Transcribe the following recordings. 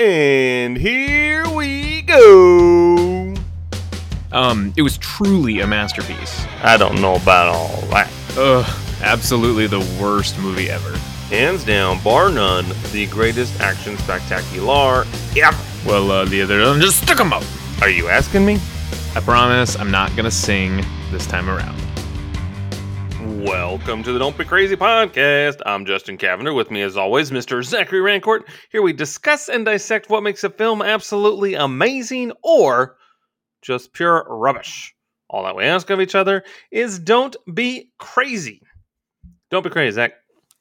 And here we go. Um, it was truly a masterpiece. I don't know about all that. Ugh, absolutely the worst movie ever. Hands down, bar none, the greatest action spectacular ever. Well, uh, the other one just stuck 'em up. Are you asking me? I promise I'm not gonna sing this time around. Welcome to the Don't Be Crazy podcast. I'm Justin Cavender. With me, as always, Mr. Zachary Rancourt. Here we discuss and dissect what makes a film absolutely amazing or just pure rubbish. All that we ask of each other is don't be crazy. Don't be crazy, Zach.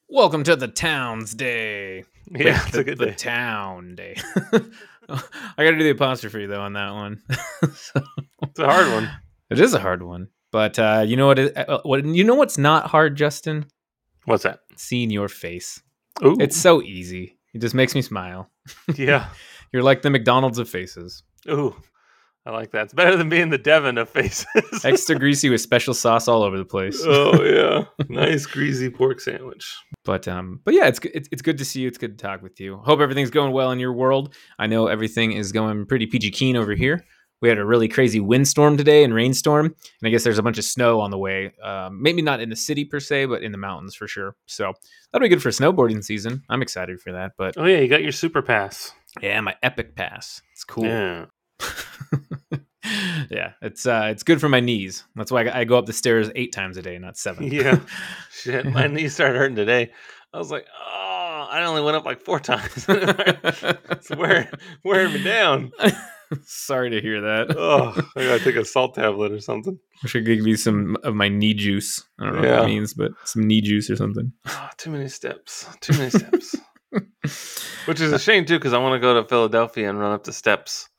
Welcome to the Towns Day. Yeah, Wait, it's the, a good the day. town day. I got to do the apostrophe though on that one. So- It's a hard one. It is a hard one, but uh, you know what? It, uh, what you know what's not hard, Justin? What's that? Seeing your face. Ooh, It's so easy. It just makes me smile. yeah. You're like the McDonald's of faces. Ooh, I like that. It's better than being the Devon of faces. Extra greasy with special sauce all over the place. oh yeah, nice greasy pork sandwich. But um, but yeah, it's it's it's good to see you. It's good to talk with you. Hope everything's going well in your world. I know everything is going pretty peachy keen over here. We had a really crazy windstorm today and rainstorm, and I guess there's a bunch of snow on the way. Um, maybe not in the city per se, but in the mountains for sure. So that'll be good for snowboarding season. I'm excited for that. But Oh yeah, you got your super pass. yeah, my epic pass. It's cool. Yeah. yeah, it's uh, it's good for my knees. That's why I, I go up the stairs eight times a day, not seven. Yeah. Shit, my knees started hurting today. I was like, oh, I only went up like four times. it's wearing, wearing me down. Sorry to hear that. Oh, I gotta take a salt tablet or something. I should give you some of my knee juice. I don't know what that means, but some knee juice or something. Oh, too many steps. Too many steps. Which is a shame too, because I want to go to Philadelphia and run up the steps.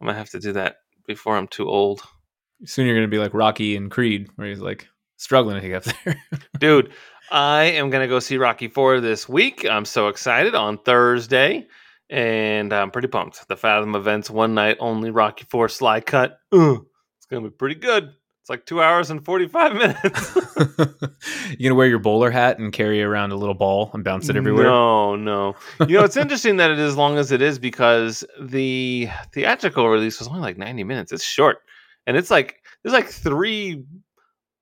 I'm gonna have to do that before I'm too old. Soon you're gonna be like Rocky and Creed, where he's like struggling to get up there. Dude, I am going to go see Rocky 4 this week. I'm so excited on Thursday. And I'm pretty pumped. The Fathom events, one night only Rocky 4 slide cut. Ugh, it's going to be pretty good. It's like two hours and 45 minutes. you gonna wear your bowler hat and carry around a little ball and bounce it everywhere? No, no. You know, it's interesting that it is as long as it is because the theatrical release was only like 90 minutes. It's short. And it's like, there's like three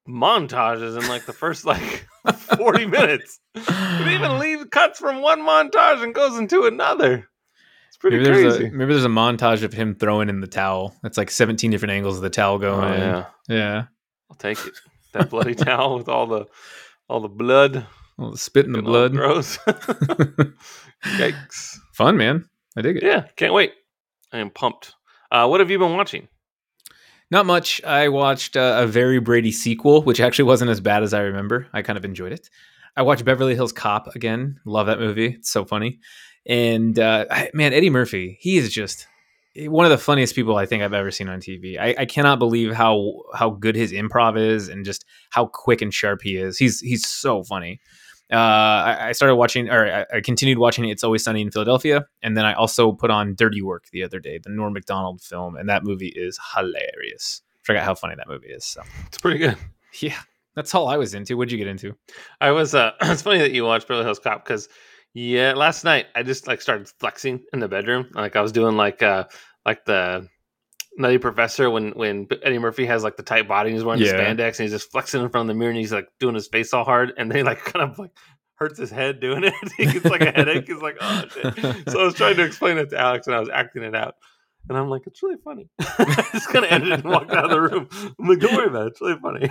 montages in like the first like 40 minutes. It even leaves cuts from one montage and goes into another. Pretty Maybe there's, a, maybe there's a montage of him throwing in the towel. It's like 17 different angles of the towel oh, going. yeah, yeah. I'll take it. That bloody towel with all the all the blood, all the spit in the blood. gross. Yikes! Fun, man. I dig it. Yeah, can't wait. I am pumped. Uh, what have you been watching? Not much. I watched uh, a very Brady sequel, which actually wasn't as bad as I remember. I kind of enjoyed it. I watched Beverly Hills Cop again. Love that movie. It's so funny. And uh, man, Eddie Murphy, he is just one of the funniest people I think I've ever seen on TV. I, I cannot believe how how good his improv is and just how quick and sharp he is. He's he's so funny. Uh, I, I started watching, or I, I continued watching It's Always Sunny in Philadelphia, and then I also put on Dirty Work the other day, the Norm Macdonald film, and that movie is hilarious. Forgot how funny that movie is. So It's pretty good. yeah, that's all I was into. What'd you get into? I was. uh It's funny that you watched Beverly Hills Cop because yeah, last night I just like started flexing in the bedroom. Like I was doing like uh like the Nutty Professor when when Eddie Murphy has like the tight body and he's wearing Yeah. the spandex and he's just flexing in front of the mirror and he's like doing his face all hard and then he like kind of like hurts his head doing it. he gets like a headache. He's like, oh shit. So I was trying to explain it to Alex and I was acting it out. And I'm like, it's really funny. I just kind of ended and walked out of the room. I'm like, don't worry about it. It's really funny.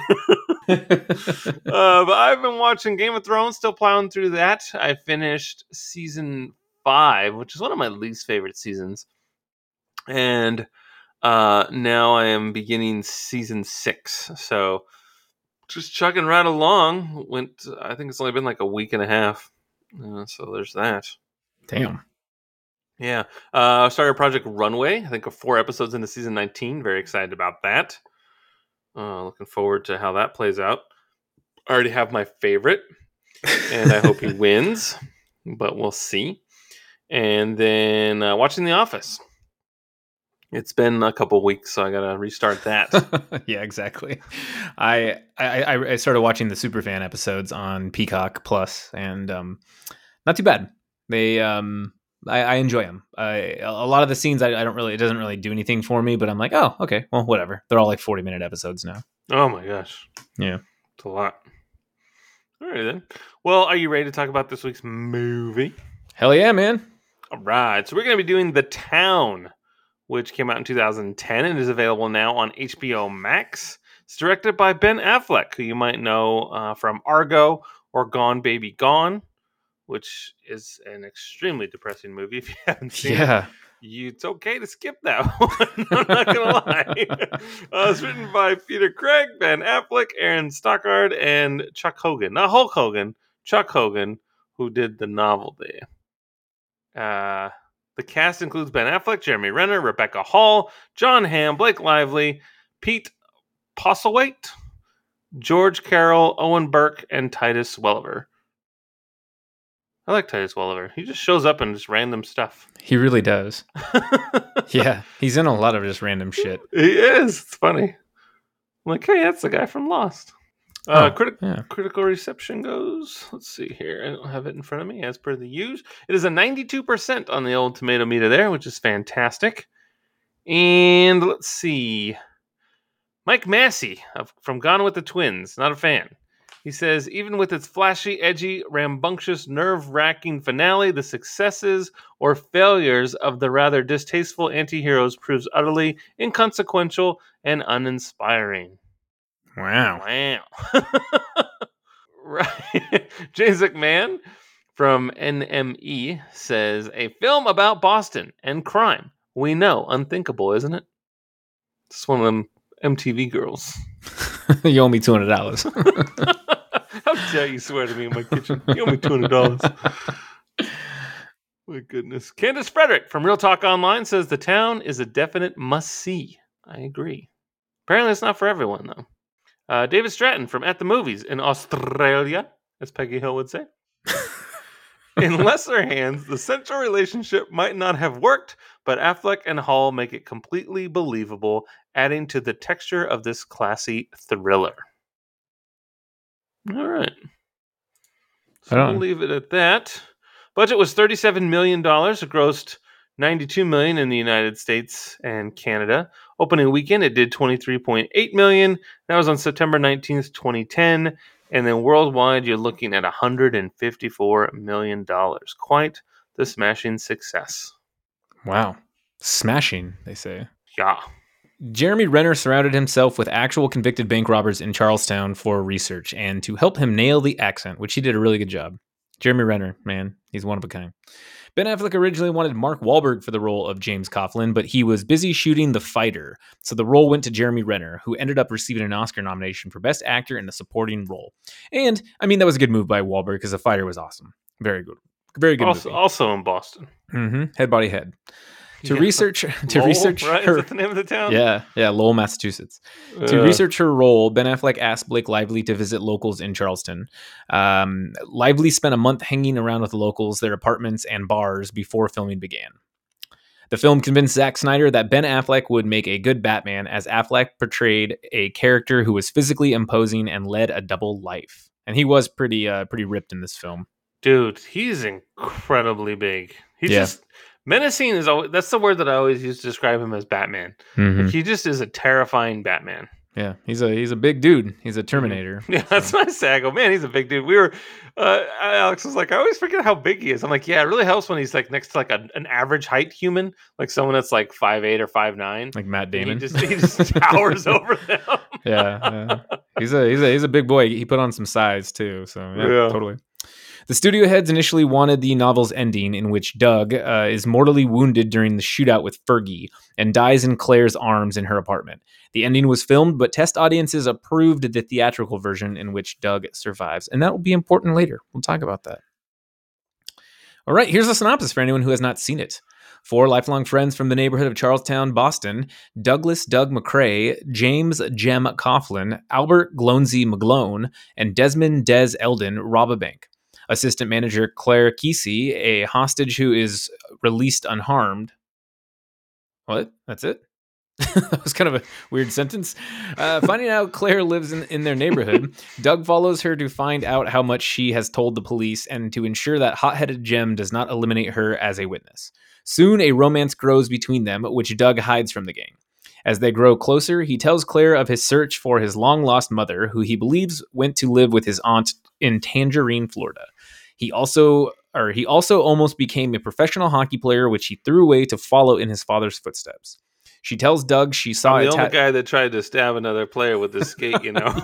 uh, but I've been watching Game of Thrones, still plowing through that. I finished season five, which is one of my least favorite seasons. And uh, now I am beginning season six. So just chugging right along. Went, I think it's only been like a week and a half. Uh, so there's that. Damn. Yeah. Uh started Project Runway. I think of four episodes into season 19. Very excited about that. Uh looking forward to how that plays out. I already have my favorite, and I hope he wins, but we'll see. And then uh, watching The Office. It's been a couple weeks, so I gotta restart that. yeah, exactly. I, I I I started watching the Superfan episodes on Peacock Plus, and um, not too bad. They um I, I enjoy them. I, a lot of the scenes, I, I don't really, it doesn't really do anything for me. But I'm like, oh, okay, well, whatever. They're all like 40 minute episodes now. Oh my gosh. Yeah. It's a lot. All right then. Well, are you ready to talk about this week's movie? Hell yeah, man. All right. So we're going to be doing The Town, which came out in 2010 and is available now on HBO Max. It's directed by Ben Affleck, who you might know uh, from Argo or Gone Baby Gone, which is an extremely depressing movie if you haven't seen it. Yeah. You, it's okay to skip that one. I'm not gonna lie. uh, it's written by Peter Craig, Ben Affleck, Aaron Stockard, and Chuck Hogan. Not Hulk Hogan, Chuck Hogan, who did the novel there. Uh, the cast includes Ben Affleck, Jeremy Renner, Rebecca Hall, Jon Hamm, Blake Lively, Pete Postlethwaite, George Carroll, Owen Burke, and Titus Welliver. I like Titus Welliver. He just shows up in just random stuff. He really does. Yeah. He's in a lot of just random shit. He is. It's funny. I'm like, hey, that's the guy from Lost. Uh, Oh, criti- yeah. Critical reception goes. Let's see here. I don't have it in front of me as per the use. It is a 92% on the old tomato meter there, which is fantastic. And let's see. Mike Massie of, from Gone with the Twins, not a fan. He says, even with its flashy, edgy, rambunctious, nerve wracking finale, the successes or failures of the rather distasteful anti heroes proves utterly inconsequential and uninspiring. Wow. Wow. right. James McMahon from NME says a film about Boston and crime. We know, unthinkable, isn't it? It's one of them MTV girls. you owe me $200. How dare you swear to me in my kitchen? You owe me two hundred dollars. My goodness. Candace Frederick from Real Talk Online says the town is a definite must see. I agree. Apparently, it's not for everyone though. Uh, David Stratton from At the Movies in Australia, as Peggy Hill would say. in lesser hands, the central relationship might not have worked, but Affleck and Hall make it completely believable, adding to the texture of this classy thriller. All right. So we'll leave it at that. Budget was $37 million. It grossed 92 million in the United States and Canada. Opening weekend, it did 23.8 million. That was on September 19th, 2010. And then worldwide, you're looking at $154 million. Quite the smashing success. wow. Smashing, they say. Yeah. Jeremy Renner surrounded himself with actual convicted bank robbers in Charlestown for research and to help him nail the accent, which he did a really good job. Jeremy Renner, man, he's one of a kind. Ben Affleck originally wanted Mark Wahlberg for the role of James Coughlin, but he was busy shooting The Fighter, so the role went to Jeremy Renner, who ended up receiving an Oscar nomination for Best Actor in a Supporting Role. And I mean, that was a good move by Wahlberg because The Fighter was awesome, very good, very good Also, movie. also in Boston. hmm Head, body, head. To Yeah. research, to Lowell, research right? her, Is that the name of the town? yeah, yeah, Lowell, Massachusetts. To Uh, research her role, Ben Affleck asked Blake Lively to visit locals in Charlestown. Um, Lively spent a month hanging around with locals, their apartments, and bars before filming began. The film convinced Zack Snyder that Ben Affleck would make a good Batman, as Affleck portrayed a character who was physically imposing and led a double life. And he was pretty, uh, pretty ripped in this film. Dude, he's incredibly big. He's Yeah. just menacing is always that's the word that I always use to describe him as Batman. Mhm. Like, he just is a terrifying Batman. Yeah, he's a he's a big dude. He's a Terminator. Yeah, that's what I say. I man, he's a big dude. We were, uh, Alex was like, I always forget how big he is. I'm like, yeah, it really helps when he's like next to like a, an average height human, like someone that's like five eight or five nine. Like Matt He Damon. just he just towers over them. yeah, yeah. He's a he's a he's a big boy. He put on some size too. So yeah, Yeah. totally. The studio heads initially wanted the novel's ending, in which Doug uh, is mortally wounded during the shootout with Fergie and dies in Claire's arms in her apartment. The ending was filmed, but test audiences approved the theatrical version in which Doug survives, and that will be important later. We'll talk about that. All right, here's a synopsis for anyone who has not seen it. Four lifelong friends from the neighborhood of Charlestown, Boston, Douglas Doug MacRay, James Jem Coughlin, Albert Gloansy MacGloan, and Desmond Dez Elden rob a bank. Assistant manager Claire Keesey, a hostage who is released unharmed. What? That's it? that was kind of a weird sentence. Uh, finding out Claire lives in, in their neighborhood, Doug follows her to find out how much she has told the police and to ensure that hot headed Jem does not eliminate her as a witness. Soon, a romance grows between them, which Doug hides from the gang. As they grow closer, he tells Claire of his search for his long lost mother, who he believes went to live with his aunt in Tangerine, Florida. He also or he also almost became a professional hockey player, which he threw away to follow in his father's footsteps. She tells Doug she saw I'm a the only guy that tried to stab another player with his skate, you know.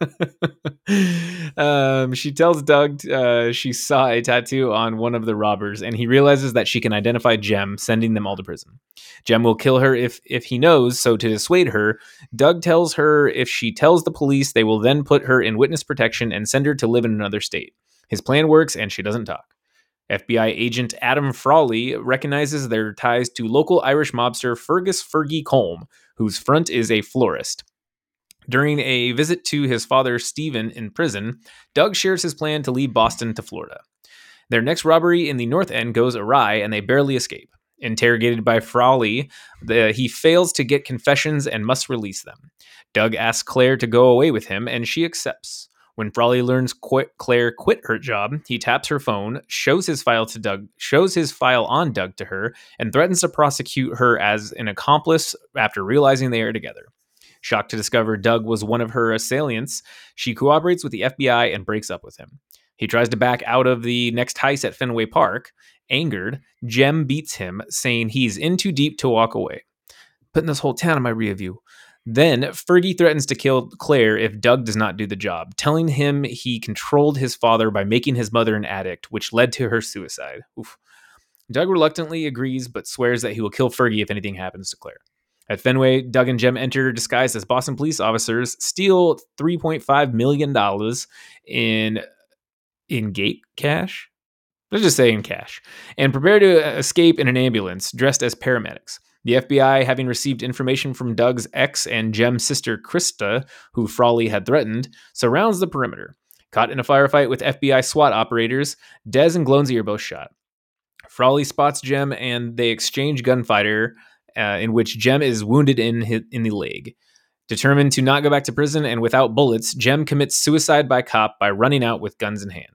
um, she tells Doug uh, she saw a tattoo on one of the robbers, and he realizes that she can identify Jem, sending them all to prison. Jem will kill her if if he knows. So to dissuade her, Doug tells her if she tells the police, they will then put her in witness protection and send her to live in another state. His plan works, and she doesn't talk. FBI agent Adam Frawley recognizes their ties to local Irish mobster Fergus Fergie Colm, whose front is a florist. During a visit to his father Stephen in prison, Doug shares his plan to leave Boston to Florida. Their next robbery in the North End goes awry and they barely escape. Interrogated by Frawley, the, he fails to get confessions and must release them. Doug asks Claire to go away with him and she accepts. When Frawley learns quit, Claire quit her job, he taps her phone, shows his file to Doug, shows his file on Doug to her, and threatens to prosecute her as an accomplice after realizing they are together. Shocked to discover Doug was one of her assailants, she cooperates with the FBI and breaks up with him. He tries to back out of the next heist at Fenway Park. Angered, Jem beats him, saying he's in too deep to walk away. Putting this whole town in my rear view. Then Fergie threatens to kill Claire if Doug does not do the job, telling him he controlled his father by making his mother an addict, which led to her suicide. Oof. Doug reluctantly agrees, but swears that he will kill Fergie if anything happens to Claire. At Fenway, Doug and Jem enter disguised as Boston police officers, steal $3.5 million in in gate cash. Let's just say in cash, and prepare to uh, escape in an ambulance dressed as paramedics. The FBI, having received information from Doug's ex and Jem's sister Krista, who Frawley had threatened, surrounds the perimeter. Caught in a firefight with FBI SWAT operators, Dez and Gloansy are both shot. Frawley spots Jem and they exchange gunfire, uh, in which Jem is wounded in his, in the leg. Determined to not go back to prison and without bullets, Jem commits suicide by cop by running out with guns in hand.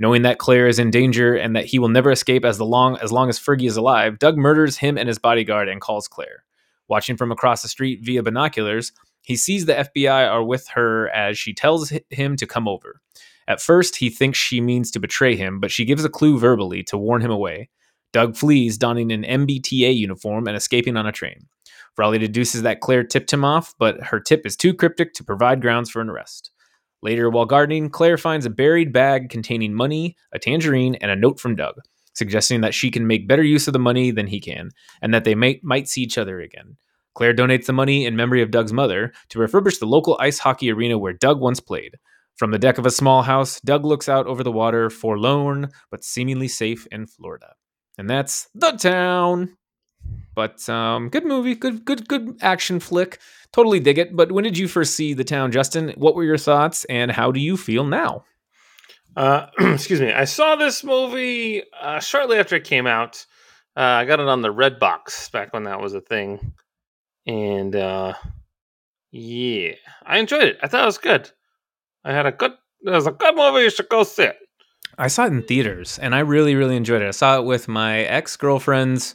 Knowing that Claire is in danger and that he will never escape as long as long as Fergie is alive, Doug murders him and his bodyguard and calls Claire. Watching from across the street via binoculars, he sees the FBI are with her as she tells him to come over. At first, he thinks she means to betray him, but she gives a clue verbally to warn him away. Doug flees, donning an MBTA uniform and escaping on a train. Frawley deduces that Claire tipped him off, but her tip is too cryptic to provide grounds for an arrest. Later, while gardening, Claire finds a buried bag containing money, a tangerine, and a note from Doug, suggesting that she can make better use of the money than he can, and that they may, might see each other again. Claire donates the money in memory of Doug's mother to refurbish the local ice hockey arena where Doug once played. From the deck of a small house, Doug looks out over the water, forlorn but seemingly safe in Florida. And that's the town. But um, good movie, good, good, good action flick. Totally dig it. But when did you first see the town, Justin? What were your thoughts, and how do you feel now? Uh, excuse me. I saw this movie uh, shortly after it came out. Uh, I got it on the Red Box back when that was a thing, and uh, yeah, I enjoyed it. I thought it was good. I had a good. It was a good movie. You should go see it. I saw it in theaters, and I really, really enjoyed it. I saw it with my ex girlfriend's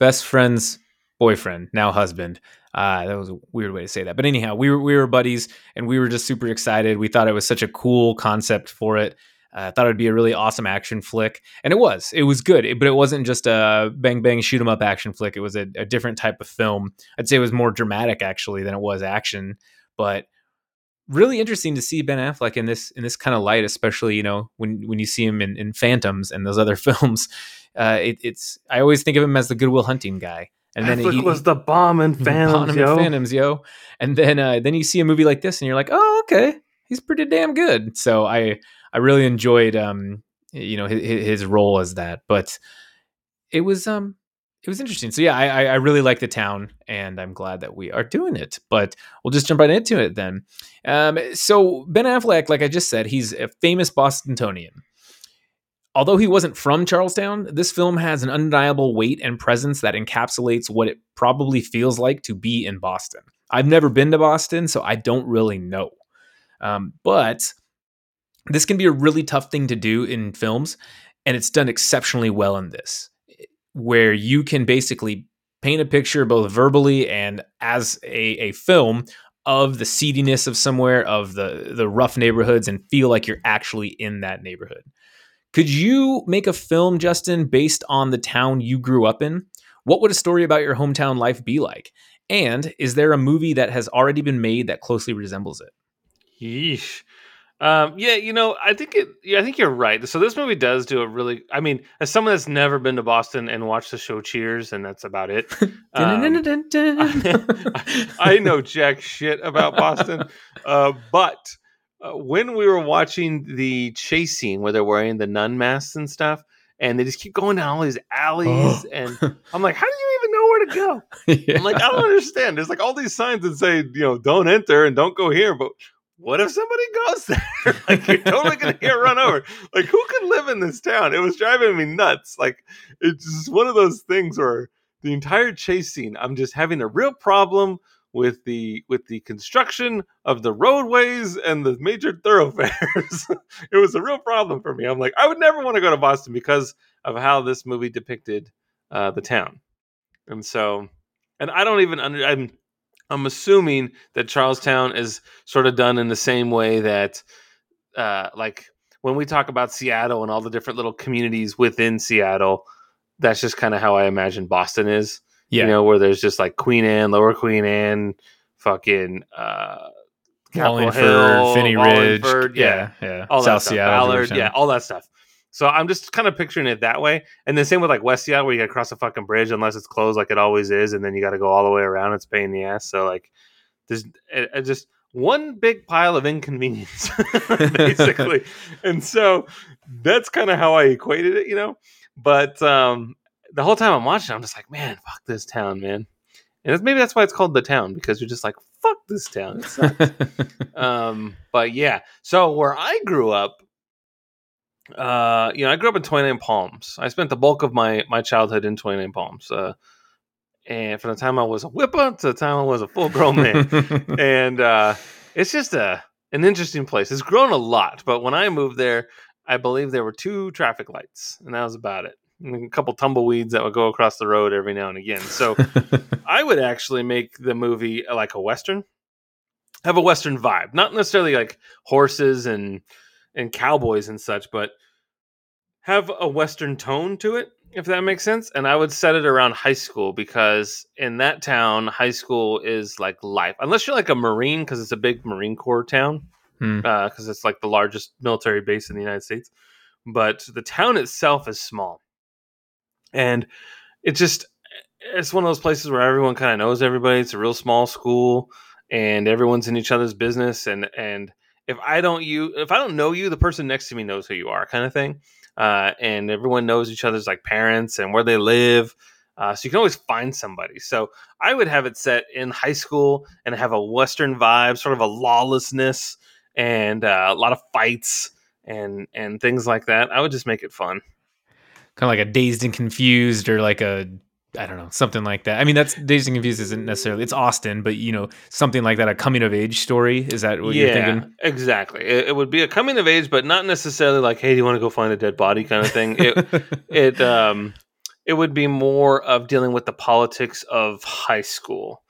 best friend's boyfriend, now husband. Uh, that was a weird way to say that, but anyhow, we were we were buddies, and we were just super excited. We thought it was such a cool concept for it. I uh, thought it'd be a really awesome action flick, and it was. It was good, but it wasn't just a bang bang shoot 'em up action flick. It was a, a different type of film. I'd say it was more dramatic actually than it was action, but really interesting to see Ben Affleck in this in this kind of light, especially you know when when you see him in, in Phantoms and those other films. Uh, it, it's I always think of him as the Good Will Hunting guy. And then he was the bomb in Phantoms, yo. Phantoms, yo. And then uh, then you see a movie like this, and you're like, oh, okay, he's pretty damn good. So I I really enjoyed um you know his, his role as that, but it was um it was interesting. So yeah, I I really like the town, and I'm glad that we are doing it. But we'll just jump right into it then. Um, so Ben Affleck, like I just said, he's a famous Bostonian. Although he wasn't from Charlestown, this film has an undeniable weight and presence that encapsulates what it probably feels like to be in Boston. I've never been to Boston, so I don't really know. Um, but this can be a really tough thing to do in films, and it's done exceptionally well in this, where you can basically paint a picture both verbally and as a, a film of the seediness of somewhere, of the the rough neighborhoods, and feel like you're actually in that neighborhood. Could you make a film, Justin, based on the town you grew up in? What would a story about your hometown life be like? And is there a movie that has already been made that closely resembles it? Yeesh. Um, yeah, you know, I think it. Yeah, I think you're right. So this movie does do a really. I mean, as someone that's never been to Boston and watched the show Cheers, and that's about it. Um, I, I know jack shit about Boston, uh, but uh, when we were watching the chase scene where they're wearing the nun masks and stuff, and they just keep going down all these alleys, and I'm like, how do you even know where to go? yeah. I'm like, I don't understand. There's like all these signs that say, you know, don't enter and don't go here, but what if somebody goes there? like you're totally gonna get run over. Like who could live in this town? It was driving me nuts. Like it's just one of those things where the entire chase scene, I'm just having a real problem with the with the construction of the roadways and the major thoroughfares. it was a real problem for me. I'm like, I would never want to go to Boston because of how this movie depicted uh, the town. And so, and I don't even under. I'm I'm assuming that Charlestown is sort of done in the same way that, uh, like when we talk about Seattle and all the different little communities within Seattle, that's just kind of how I imagine Boston is. Yeah. You know, where there's just like Queen Anne, Lower Queen Anne, fucking uh, Capitol Hill, Phinney Ridge, yeah, yeah, all that South. Seattle, Ballard, yeah, all that stuff. So I'm just kind of picturing it that way. And then same with like West Seattle, where you got to cross a fucking bridge unless it's closed, like it always is, and then you got to go all the way around. It's pain in the ass. So like, there's it, it just one big pile of inconvenience, basically. and so that's kind of how I equated it, you know. But um, the whole time I'm watching, I'm just like, man, fuck this town, man. And maybe that's why it's called the town because you're just like, fuck this town. It sucks um but yeah so where i grew up uh you know i grew up in 29 palms. I spent the bulk of my my childhood in 29 palms uh and from the time i was a whipper to the time i was a full grown man. And uh it's just a an interesting place. It's grown a lot but when i moved there i believe there were two traffic lights and that was about it. And a couple tumbleweeds that would go across the road every now and again. So I would actually make the movie uh, like a western, have a western vibe, not necessarily like horses and and cowboys and such, but have a western tone to it, if that makes sense. And I would set it around high school because in that town, high school is like life, unless you're like a marine because it's a big Marine Corps town Hmm. because it's like the largest military base in the United States. But the town itself is small, and it just it's one of those places where everyone kind of knows everybody. It's a real small school, and everyone's in each other's business. And and if I don't you if I don't know you, the person next to me knows who you are, kind of thing. Uh, and everyone knows each other's like parents and where they live. Uh, so you can always find somebody. So I would have it set in high school and have a Western vibe, sort of a lawlessness and uh, a lot of fights and and things like that. I would just make it fun. kind of like a dazed and confused or like a I don't know, something like that. I mean, that's dazed and confused isn't necessarily it's Austin, but you know, something like that, a coming of age story. Is that what you're thinking? exactly. It, it would be a coming of age, but not necessarily like, hey, do you want to go find a dead body kind of thing. It it um it would be more of dealing with the politics of high school.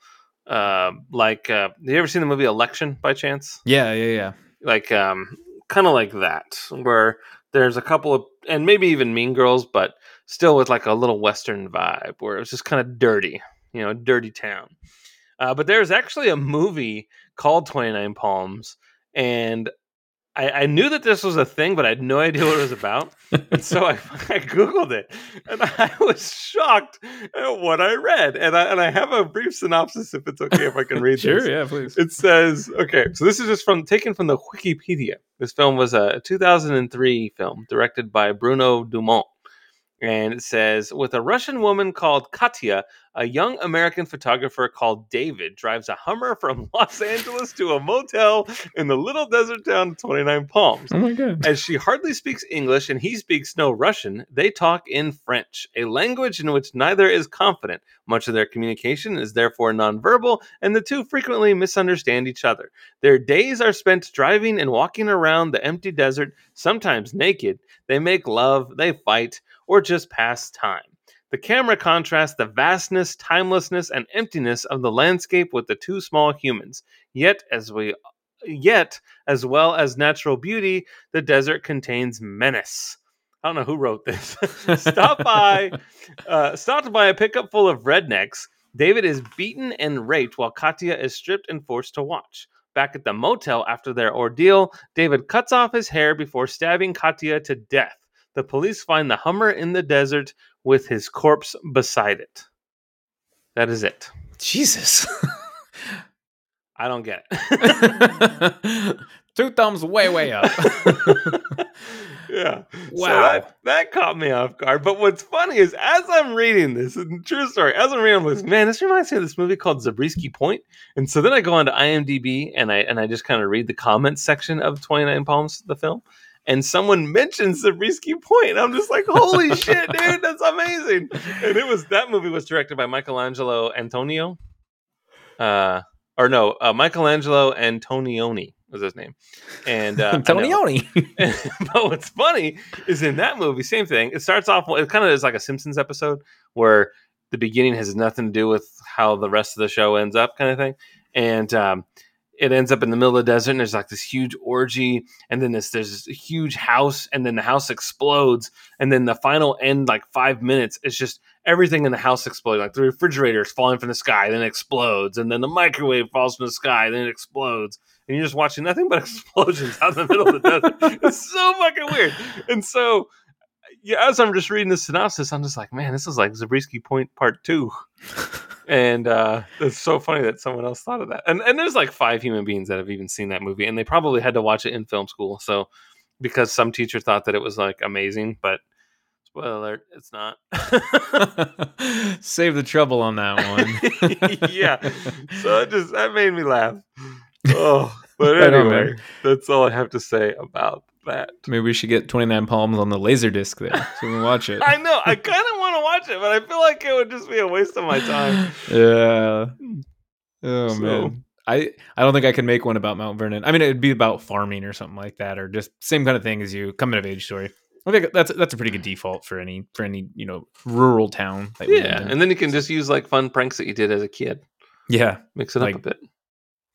Um, like, uh, have you ever seen the movie Election by chance? yeah, yeah, yeah. like um kind of like that where there's a couple of and maybe even mean girls but still with like a little western vibe where it was just kind of dirty you know dirty town. Uh, but there's actually a movie called 29 palms and I, I knew that this was a thing but i had no idea what it was about and so I, I googled it and i was shocked at what i read and i, and I have a brief synopsis if it's okay if i can read Sure, this. yeah, please. it says okay so this is just from taken from the wikipedia. This film was a 2003 film directed by bruno dumont and it says with a russian woman called katya a young American photographer called David drives a Hummer from Los Angeles to a motel in the little desert town of 29 Palms. Oh my god. As she hardly speaks English and he speaks no Russian, they talk in French, a language in which neither is confident. Much of their communication is therefore nonverbal, and the two frequently misunderstand each other. Their days are spent driving and walking around the empty desert, sometimes naked. They make love, they fight, or just pass time. The camera contrasts the vastness, timelessness, and emptiness of the landscape with the two small humans. Yet, as we yet, as well as natural beauty, the desert contains menace. I don't know who wrote this. Stop by, uh, stopped by a pickup full of rednecks. David is beaten and raped while Katya is stripped and forced to watch. Back at the motel after their ordeal, David cuts off his hair before stabbing Katya to death. The police find the Hummer in the desert with his corpse beside it. That is it. Jesus. I don't get it. Two thumbs way, way up. yeah. Wow. So that, that caught me off guard. But what's funny is as I'm reading this, and true story, as I'm reading this, man, this reminds me of this movie called Zabriskie Point. And so then I go on to IMDb and I and I just kind of read the comments section of 29 Palms, the film. And someone mentions Zabriskie Point. And I'm just like, holy shit, dude, that's amazing. And it was that movie was directed by Michelangelo Antonio. Uh or no, uh, Michelangelo Antonioni was his name. And uh, I know- but what's funny is in that movie, same thing. It starts off. It kind of is like a Simpsons episode where the beginning has nothing to do with how the rest of the show ends up, kind of thing. And um, it ends up in the middle of the desert, and there's like this huge orgy, and then this there's this huge house, and then the house explodes, and then the final end, like five minutes, is just everything in the house exploding. Like the refrigerator is falling from the sky, then it explodes, and then the microwave falls from the sky, then it explodes and you're just watching nothing but explosions out in the middle of the desert. It's so fucking weird. And so, yeah, as I'm just reading the synopsis, I'm just like, man, this is like Zabriskie Point Part Two. And uh, it's so funny that someone else thought of that. And and there's like five human beings that have even seen that movie, and they probably had to watch it in film school. So because some teacher thought that it was like amazing, but spoiler alert, it's not. Save the trouble on that one. yeah. So it just that made me laugh. Oh, but Right anyway, man. that's all I have to say about that. Maybe we should get 29 Palms on the laser disc there so we can watch it. I know. I kind of watch it, but I feel like it would just be a waste of my time. Yeah. Oh So- man. I, I don't think I can make one about Mount Vernon. I mean, it'd be about farming or something like that, or just same kind of thing as you coming of age story. I think that's that's a pretty good default for any for any you know rural town. That Yeah, lived and then you can just use like fun pranks that you did as a kid. yeah, Mix it Like- up a bit.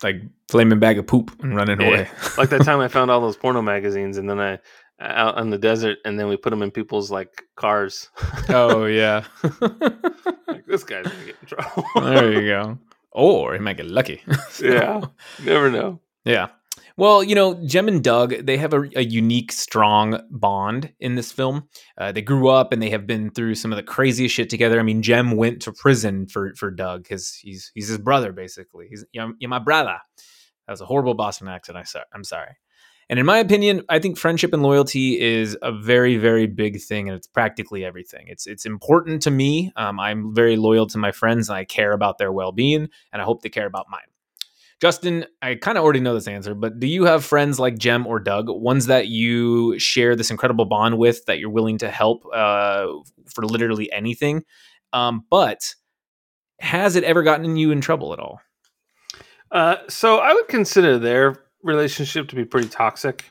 like flaming bag of poop and running Yeah. away. Like that time I found all those porno magazines, and then I out in the desert, and then we put them in people's like cars. oh yeah, like this guy's gonna get in trouble. there you go. Or he might get lucky. So- yeah, never know. Yeah. Well, you know, Jem and Doug, they have a, a unique, strong bond in this film. Uh, they grew up and they have been through some of the craziest shit together. I mean, Jem went to prison for for Doug because he's he's his brother, basically. He's you're, you're my brother. That was a horrible Boston accent. I so, I'm sorry. And in my opinion, I think friendship and loyalty is a very, very big thing, and it's practically everything. It's it's important to me. Um, I'm very loyal to my friends, and I care about their well being, and I hope they care about mine. Justin, I kind of already know this answer, but do you have friends like Jem or Doug, ones that you share this incredible bond with, that you're willing to help uh, for literally anything? Um, but has it ever gotten you in trouble at all? Uh, so I would consider their relationship to be pretty toxic.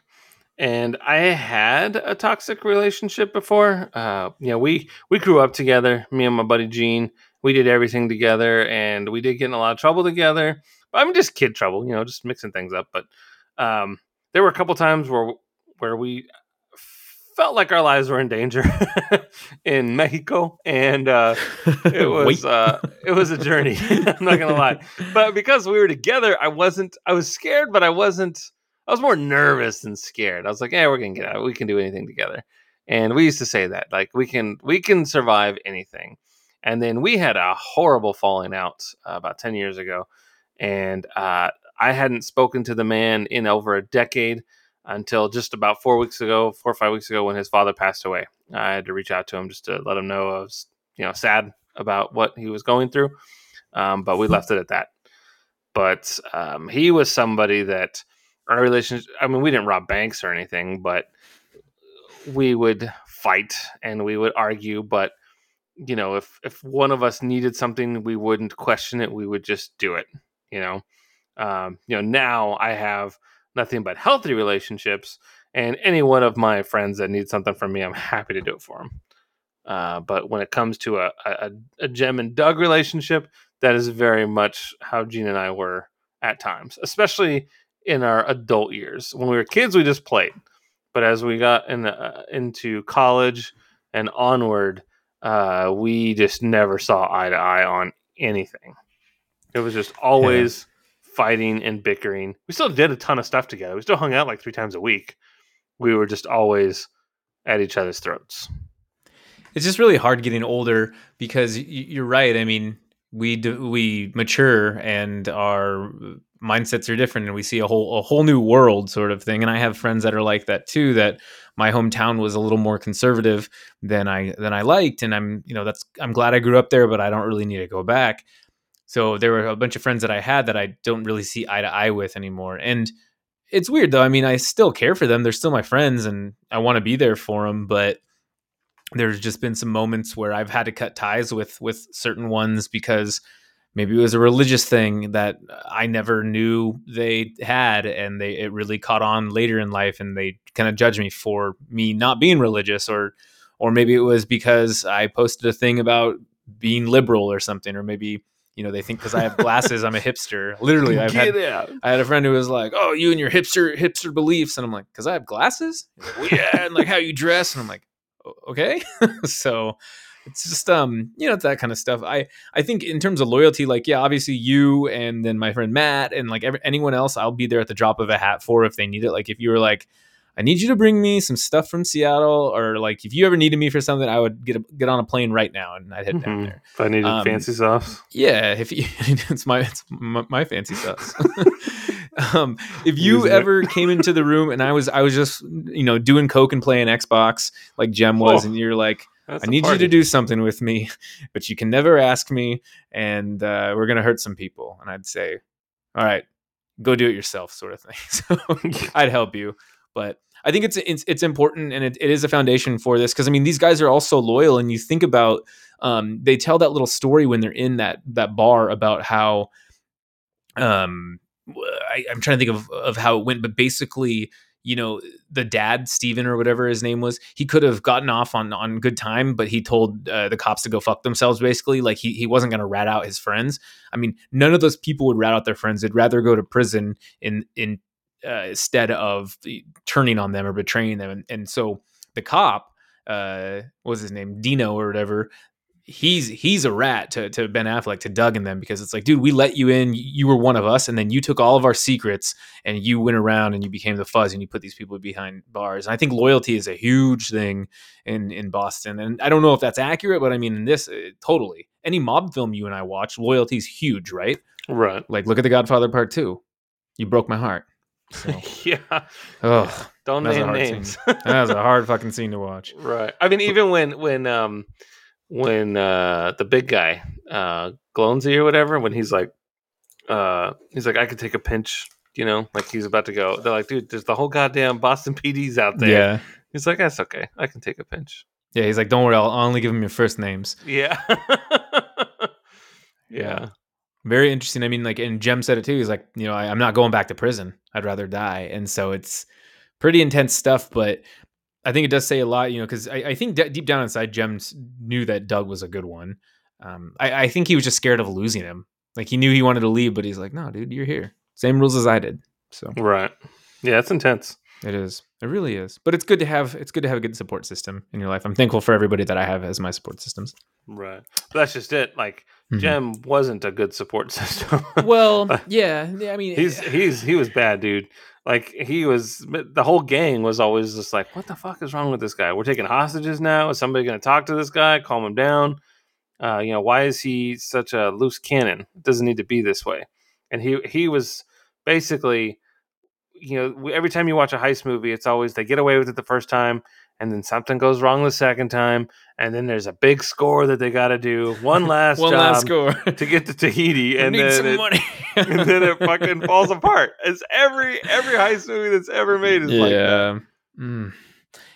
And I had a toxic relationship before. Uh, you know, we we grew up together. Me and my buddy Gene. We did everything together, and we did get in a lot of trouble together. But I'm just kid trouble, you know, just mixing things up. But um, there were a couple times where where we felt like our lives were in danger in Mexico, and uh, it was uh, it was a journey. I'm not gonna lie, but because we were together, I wasn't. I was scared, but I wasn't. I was more nervous than scared. I was like, "Yeah, we're gonna get out. We can do anything together." And we used to say that, like, we can we can survive anything. And then we had a horrible falling out uh, about ten years ago, and uh, I hadn't spoken to the man in over a decade until just about four weeks ago, four or five weeks ago, when his father passed away. I had to reach out to him just to let him know I was, you know, sad about what he was going through, um, but we left it at that. But um, he was somebody that our relationship. I mean, we didn't rob banks or anything, but we would fight and we would argue. But you know, if if one of us needed something, we wouldn't question it. We would just do it. You know, um, you know. Now I have nothing but healthy relationships, and any one of my friends that needs something from me, I'm happy to do it for them. Uh, but when it comes to a, a, a Jem and Doug relationship, that is very much how Gene and I were at times, especially in our adult years. When we were kids, we just played, but as we got in uh, into college and onward, uh, we just never saw eye to eye on anything. It was just always. Fighting and bickering. We still did a ton of stuff together. We still hung out like three times a week. We were just always at each other's throats. It's just really hard getting older because you're right. I mean, we do, we mature and our mindsets are different and we see a whole a whole new world sort of thing and i have friends that are like that too that my hometown was a little more conservative than i than i liked and i'm you know that's i'm glad i grew up there but i don't really need to go back so there were a bunch of friends that i had that i don't really see eye to eye with anymore and it's weird though. I mean i still care for them. They're still my friends and i want to be there for them but there's just been some moments where I've had to cut ties with with certain ones because maybe it was a religious thing that I never knew they had and they it really caught on later in life and they kind of judged me for me not being religious or or maybe it was because I posted a thing about being liberal or something or maybe you know they think because I have glasses I'm a hipster. Literally, I've had out. I had a friend who was like, "Oh, you and your hipster hipster beliefs," and I'm like, "Cause I have glasses." Like, well, yeah, and like how you dress, and I'm like, okay so it's just um you know it's that kind of stuff i i think in terms of loyalty like yeah obviously you and then my friend matt and like every, anyone else i'll be there at the drop of a hat for if they need it like if you were like i need you to bring me some stuff from seattle or like if you ever needed me for something i would get a, get on a plane right now and i'd head mm-hmm. down there if i needed um, fancy sauce yeah if you it's my it's my, my fancy sauce um, if you ever came into the room and I was I was just you know doing coke and playing Xbox like Jem was, oh, and you're like, I need you to do something with me, but you can never ask me, and uh, we're gonna hurt some people. And I'd say, all right, go do it yourself, sort of thing. So I'd help you, but I think it's it's, it's important and it, it is a foundation for this because I mean these guys are all so loyal, and you think about um, they tell that little story when they're in that that bar about how um I, am trying to think of of how it went, but basically, you know, the dad Steven or whatever his name was, he could have gotten off on on good time, but he told uh, the cops to go fuck themselves. Basically, like he he wasn't going to rat out his friends. I mean, none of those people would rat out their friends. They'd rather go to prison in in uh, instead of turning on them or betraying them. And, and so the cop, uh, was his name, Dino or whatever, he's he's a rat to, to Ben Affleck to Doug and them because it's like, dude, we let you in, you were one of us, and then you took all of our secrets and you went around and you became the fuzz and you put these people behind bars. And I think loyalty is a huge thing in in Boston, and I don't know if that's accurate, but I mean in this uh, totally any mob film you and I watch, loyalty is huge, right? Right. Like look at The Godfather Part Two. You broke my heart. So. yeah. Oh, don't name names. that was a hard fucking scene to watch. Right. I mean, even when when um when uh the big guy uh Gloansy or whatever when he's like uh he's like I could take a pinch you know like he's about to go they're like dude there's the whole goddamn Boston PD's out there yeah he's like that's okay I can take a pinch yeah he's like don't worry I'll only give him your first names yeah yeah very interesting I mean like and Jem said it too he's like you know I, I'm not going back to prison I'd rather die and so it's pretty intense stuff but I think it does say a lot, you know, because I, I, think deep down inside, Jems knew that Doug was a good one. Um, I, I, think he was just scared of losing him. Like he knew he wanted to leave, but he's like, "No, dude, you're here. Same rules as I did." So right, yeah, it's intense. It is. It really is. But it's good to have. It's good to have a good support system in your life. I'm thankful for everybody that I have as my support systems. Right. But that's just it. Like mm-hmm. Jem wasn't a good support system. well, yeah. I mean, he's he's he was bad, dude. Like he was, the whole gang was always just like, "What the fuck is wrong with this guy? We're taking hostages now. Is somebody going to talk to this guy? Calm him down. Uh, you know, why is he such a loose cannon? It doesn't need to be this way." And he he was basically, you know, every time you watch a heist movie, it's always they get away with it the first time, and then something goes wrong the second time, and then there's a big score that they got to do one last One job last score. to get to Tahiti, and then some it, money. and then it fucking falls apart. It's every every heist movie that's ever made is like that. yeah. Mm.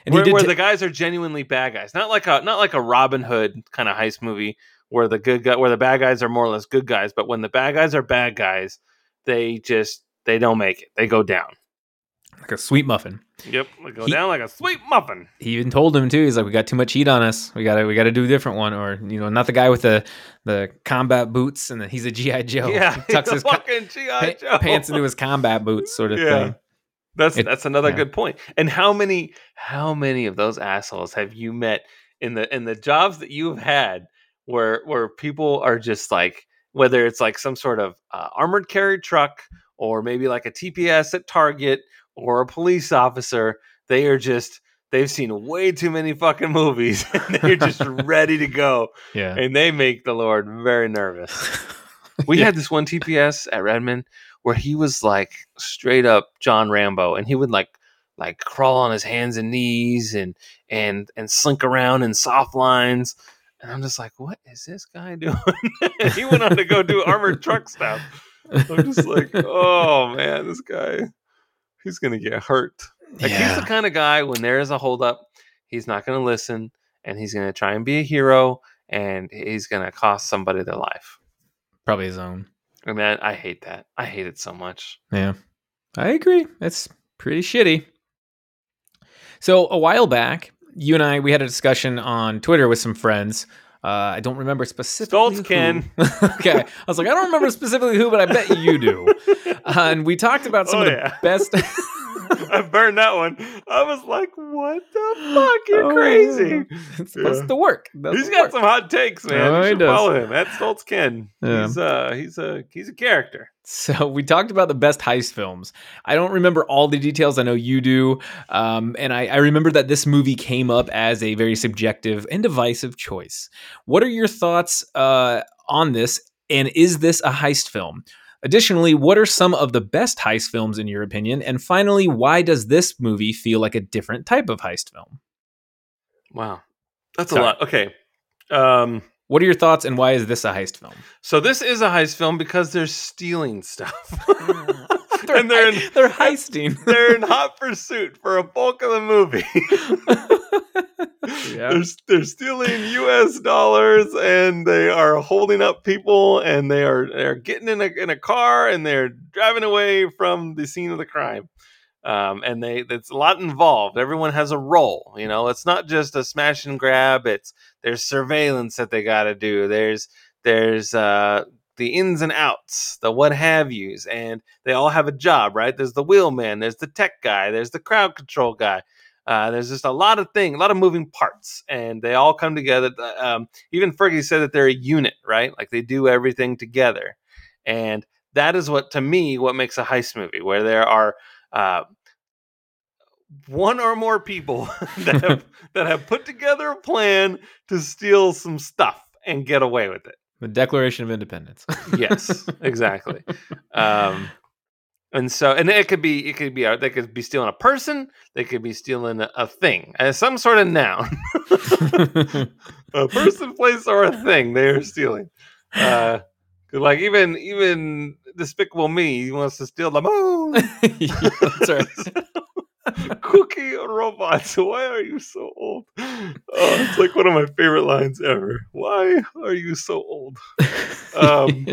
And where, where ta- the guys are genuinely bad guys, not like a not like a Robin Hood kind of heist movie where the good guy, where the bad guys are more or less good guys, but when the bad guys are bad guys, they just they don't make it. They go down. Like a sweet muffin. Yep, go He- down like a sweet muffin. He even told him too. He's like, "We got too much heat on us. We got to, we got to do a different one." Or you know, not the guy with the the combat boots, and the, he's a GI Joe. yeah, He tucks his fucking GI pa- Joe pants into his combat boots, sort of Yeah. thing. That's It- that's another yeah. good point. And how many how many of those assholes have you met in the in the jobs that you've had where where people are just like whether it's like some sort of uh, armored carry truck or maybe like a TPS at Target or a police officer, they are just they've seen way too many fucking movies and they're just ready to go Yeah. and they make the Lord very nervous. We Yeah. had this one TPS at Redmond where he was like straight up John Rambo, and he would like like crawl on his hands and knees and and and slink around in soft lines. And I'm just like, what is this guy doing? he went on to go do armored truck stuff. I'm just like, oh man, this guy, he's gonna get hurt. Like he's the kind of guy when there is a holdup, he's not gonna listen, and he's gonna try and be a hero, and he's gonna cost somebody their life. Probably his own. I mean, I, I hate that. I hate it so much. Yeah, I agree. It's pretty shitty. So a while back, you and I we had a discussion on Twitter with some friends. Uh, I don't remember specifically. Stoltz. Ken. okay, I was like, I don't remember specifically who, but I bet you do. Uh, and we talked about some Oh, of the yeah. best. I burned that one. I was like, "What the fuck? You're crazy." It's supposed Yeah. to work. That's He's got work. some hot takes, man. Oh, you should follow him. At Stoltz Ken. Yeah. He's uh he's a he's a character. So we talked about the best heist films. I don't remember all the details. I know you do, um, and I, I remember that this movie came up as a very subjective and divisive choice. What are your thoughts uh, on this? And is this a heist film? Additionally, what are some of the best heist films in your opinion? And finally, why does this movie feel like a different type of heist film? Wow. That's Sorry. a lot. Okay. Um What are your thoughts, and why is this a heist film? so this is a heist film because they're stealing stuff. and they're in, they're heisting. they're in hot pursuit for a bulk of the movie. Yeah. they're, they're stealing U.S. dollars and they are holding up people and they are they're getting in a in a car and they're driving away from the scene of the crime. Um, and they it's a lot involved. Everyone has a role. You know, it's not just a smash and grab. It's there's surveillance that they got to do. There's there's uh, the ins and outs, the what have yous, and they all have a job, right? There's the wheelman, there's the tech guy, there's the crowd control guy. Uh, there's just a lot of thing, a lot of moving parts, and they all come together. Um, even Fergie said that they're a unit, right? Like they do everything together, and that is what, to me, what makes a heist movie, where there are uh, one or more people that have that have put together a plan to steal some stuff and get away with it. the Declaration of Independence. Yes, exactly. um, and so, and it could be, it could be, they could be stealing a person, they could be stealing a, a thing, uh, some sort of noun, a person, place, or a thing they are stealing. Uh, like even even Despicable Me, he wants to steal the moon. That's right. Cookie robots. Why are you so old? Oh, it's like one of my favorite lines ever. Why are you so old? Um,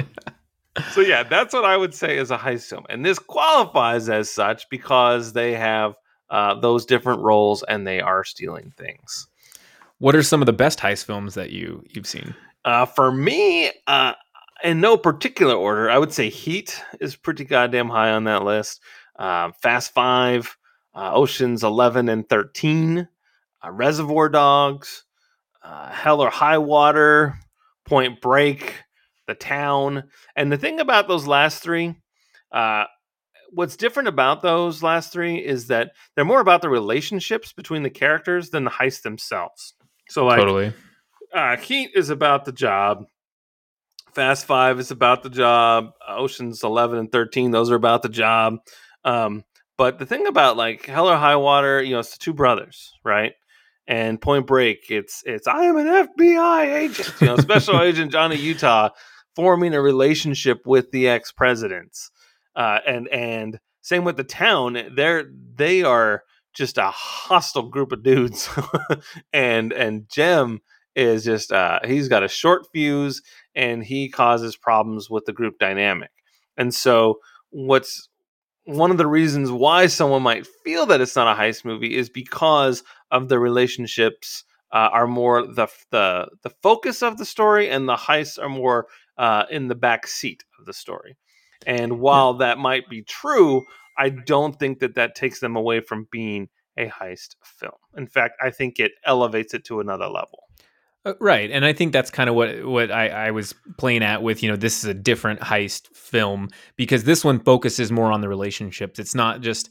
So yeah, that's what I would say is a heist film, and this qualifies as such because they have uh, those different roles and they are stealing things. what are some of the best heist films that you you've seen? Uh, for me, uh, in no particular order, I would say Heat is pretty goddamn high on that list. Uh, Fast Five, uh, Oceans Eleven and Thirteen, uh, Reservoir Dogs, uh, Hell or High Water, Point Break, The Town, and the thing about those last three, uh, what's different about those last three is that they're more about the relationships between the characters than the heist themselves. So, like, totally. uh, Heat is about the job. Fast Five is about the job. Oceans Eleven and Thirteen, those are about the job. Um, but the thing about like Hell or High Water, you know, it's the two brothers, right? and Point Break, it's it's I am an FBI agent, you know, Special Agent Johnny Utah forming a relationship with the ex presidents, uh, and and same with the town. They're they are just a hostile group of dudes, and and Jem is just uh, he's got a short fuse and he causes problems with the group dynamic. And so what's one of the reasons why someone might feel that it's not a heist movie is because of the relationships uh, are more the the the focus of the story, and the heists are more uh, in the back seat of the story. And while that might be true, I don't think that that takes them away from being a heist film. In fact, I think it elevates it to another level. Uh, right, and I think that's kind of what what I, I was playing at with. You know, this is a different heist film because this one focuses more on the relationships. It's not just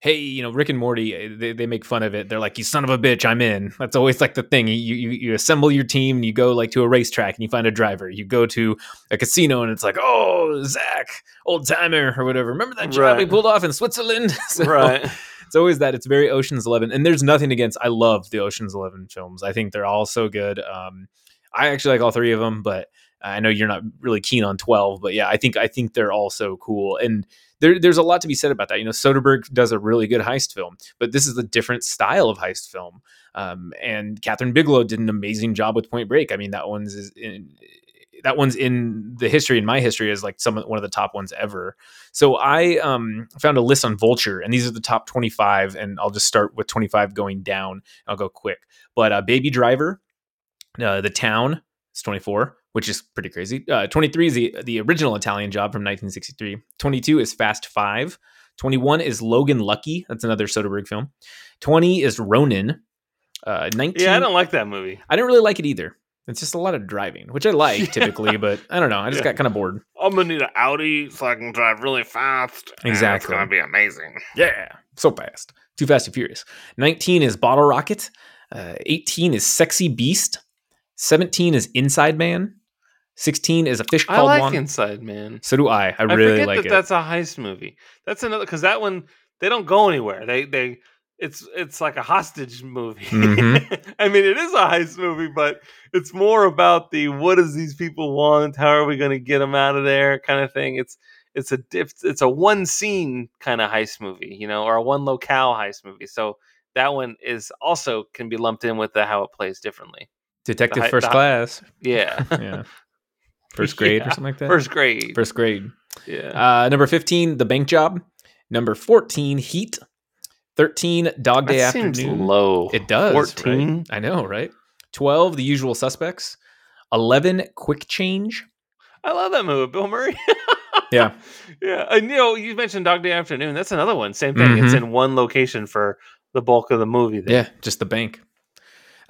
hey, you know, Rick and Morty, eh, they, they make fun of it. They're like, you son of a bitch, I'm in. That's always like the thing. You, you, you assemble your team and you go like to a racetrack and you find a driver. You go to a casino and it's like, oh, Zach, old timer or whatever. Remember that job right. we pulled off in Switzerland? so, right. It's always that. It's very Ocean's Eleven, and there's nothing against. I love the Ocean's Eleven films. I think they're all so good. Um, I actually like all three of them, but I know you're not really keen on twelve. But yeah, I think I think they're all so cool, and there, there's a lot to be said about that. You know, Soderbergh does a really good heist film, but this is a different style of heist film. Um, and Kathryn Bigelow did an amazing job with Point Break. I mean, that one's is in, that one's in the history in my history is like some one of the top ones ever. So I um, found a list on Vulture, and these are the top 25, and I'll just start with 25 going down. I'll go quick, but uh, Baby Driver, uh, The Town, it's 24, which is pretty crazy. Uh, 23 is the the original Italian Job from 1963. 22 is Fast Five. 21 is Logan Lucky. That's another Soderbergh film. 20 is Ronin. Uh, 19. Yeah, I don't like that movie. I didn't really like it either. It's just a lot of driving, which I like yeah. typically, but I don't know. I just yeah. got kind of bored. I'm gonna need an Audi so I can drive really fast. Exactly, it's gonna be amazing. Yeah, so fast. Too fast and furious. 19 is Bottle Rocket. Uh, 18 is Sexy Beast. 17 is Inside Man. 16 is a fish called I like. Inside Man. So do I. I, I really like that it. That's a heist movie. That's another because that one they don't go anywhere. They they it's it's like a hostage movie. Mm-hmm. I mean, it is a heist movie, but it's more about the what does these people want? How are we going to get them out of there? Kind of thing. It's it's a diff it's a one scene kind of heist movie, you know, or a one locale heist movie. So that one is also can be lumped in with the how it plays differently. Detective the, First the, Class. Yeah. yeah. First grade yeah. or something like that. First grade. First grade. Yeah. Uh, number fifteen, The Bank Job. Number fourteen, Heat. 13 dog day that afternoon low it does 14 right? i know right 12 the usual suspects 11 quick change i love that movie bill murray yeah yeah and you know you mentioned dog day afternoon that's another one same thing mm-hmm. it's in one location for the bulk of the movie there. yeah just the bank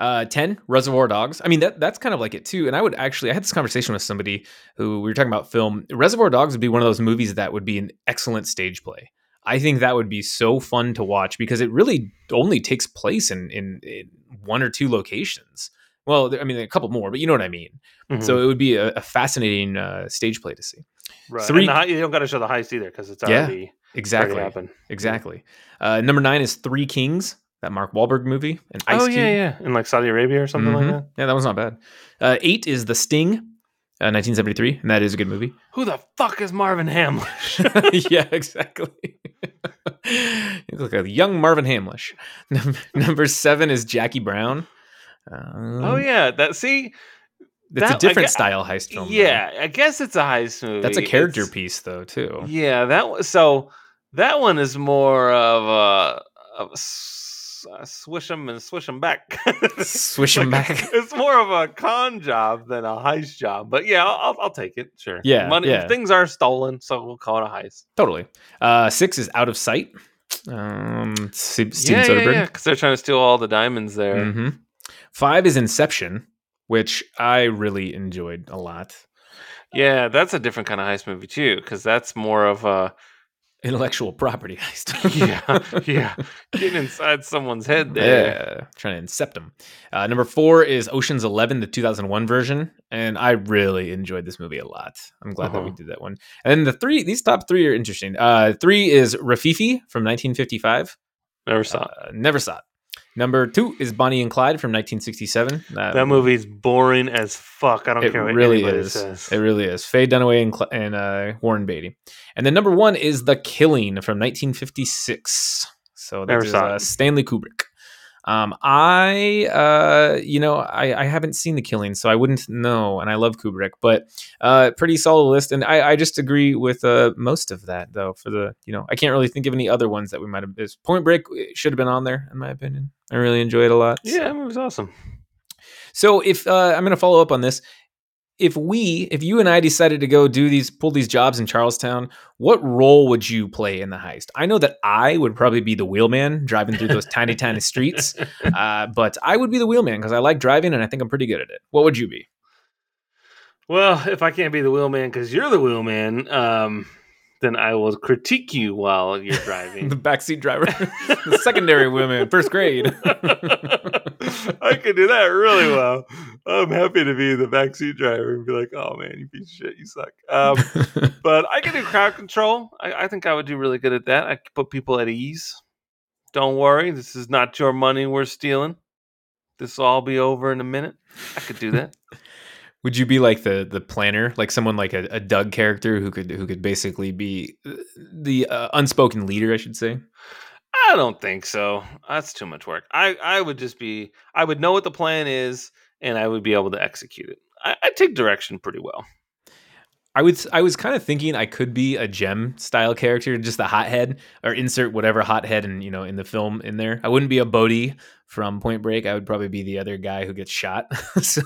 uh, 10 reservoir dogs i mean that that's kind of like it too and i would actually i had this conversation with somebody who we were talking about film reservoir dogs would be one of those movies that would be an excellent stage play I think that would be so fun to watch because it really only takes place in, in, in one or two locations. Well, I mean, a couple more, but you know what I mean. Mm-hmm. So it would be a, a fascinating uh, stage play to see. Right. Three, you don't got to show the heist either because it's already yeah, exactly happened. Exactly. Uh, number nine is Three Kings, that Mark Wahlberg movie, and Ice oh Cube. yeah, yeah, in like Saudi Arabia or something mm-hmm. like that. Yeah, that was not bad. Uh, eight is The Sting, 1973, uh, and that is a good movie. Who the fuck is Marvin Hamlisch? yeah, exactly. you look like a young Marvin Hamlisch. Number seven is Jackie Brown. Um, oh yeah, that see. It's a different guess, style heist film. Yeah, though. I guess it's a heist movie. That's a character it's, piece though too. Yeah, that was so that one is more of a, of a uh, swish them and swish them back. swish them like, back. It's more of a con job than a heist job. But yeah, I'll, I'll take it. Sure. Yeah, Money, yeah. Things are stolen, so we'll call it a heist. Totally. Uh, six is out of sight. Um, Steven yeah, Soderbergh. Yeah, yeah, because they're trying to steal all the diamonds there. Mm-hmm. Five is Inception, which I really enjoyed a lot. Yeah, that's a different kind of heist movie too, because that's more of a intellectual property heist. yeah, yeah, getting inside someone's head there. Yeah, trying to incept them. Uh, number four is Ocean's Eleven, the 2001 version, and I really enjoyed this movie a lot. I'm glad uh-huh. that we uh-huh. did that one. And then the three, these top three are interesting. Uh, three is Rififi from 1955. Never saw it. Uh, never saw it. Number two is Bonnie and Clyde from 1967. That movie's boring as fuck. I don't it care what really anybody is. says. It really is. Faye Dunaway and, Cl- and uh, Warren Beatty. And then number one is The Killing from 1956. So that is uh. Stanley Kubrick. Um, I, uh, you know, I, I haven't seen The Killing, so I wouldn't know. And I love Kubrick, but uh, pretty solid list. And I, I just agree with uh, most of that, though. For the, you know, I can't really think of any other ones that we might have. Point Break should have been on there, in my opinion. I really enjoyed it a lot. so. yeah, that movie's awesome. So if uh, I'm going to follow up on this, if we, if you and I decided to go do these, pull these jobs in Charlestown, what role would you play in the heist? I know that I would probably be the wheelman driving through those tiny, tiny streets, uh, but I would be the wheelman because I like driving and I think I'm pretty good at it. What would you be? Well, if I can't be the wheelman because you're the wheelman, um, then I will critique you while you're driving. the backseat driver, the secondary wheelman, first grade. I could do that really well. I'm happy to be the backseat driver and be like, "Oh man, you piece of shit, you suck." Um, but I can do crowd control. I, I think I would do really good at that. I could put people at ease. Don't worry, this is not your money we're stealing. This will all be over in a minute. I could do that. Would you be like the the planner, like someone like a, a Doug character who could who could basically be uh, the uh, unspoken leader, I should say? I don't think so. That's too much work. I, I would just be, I would know what the plan is and I would be able to execute it. I, I take direction pretty well. I would. I was kind of thinking I could be a Jem style character, just a hothead, or insert whatever hothead and you know in the film in there. I wouldn't be a Bodhi from Point Break. I would probably be the other guy who gets shot. so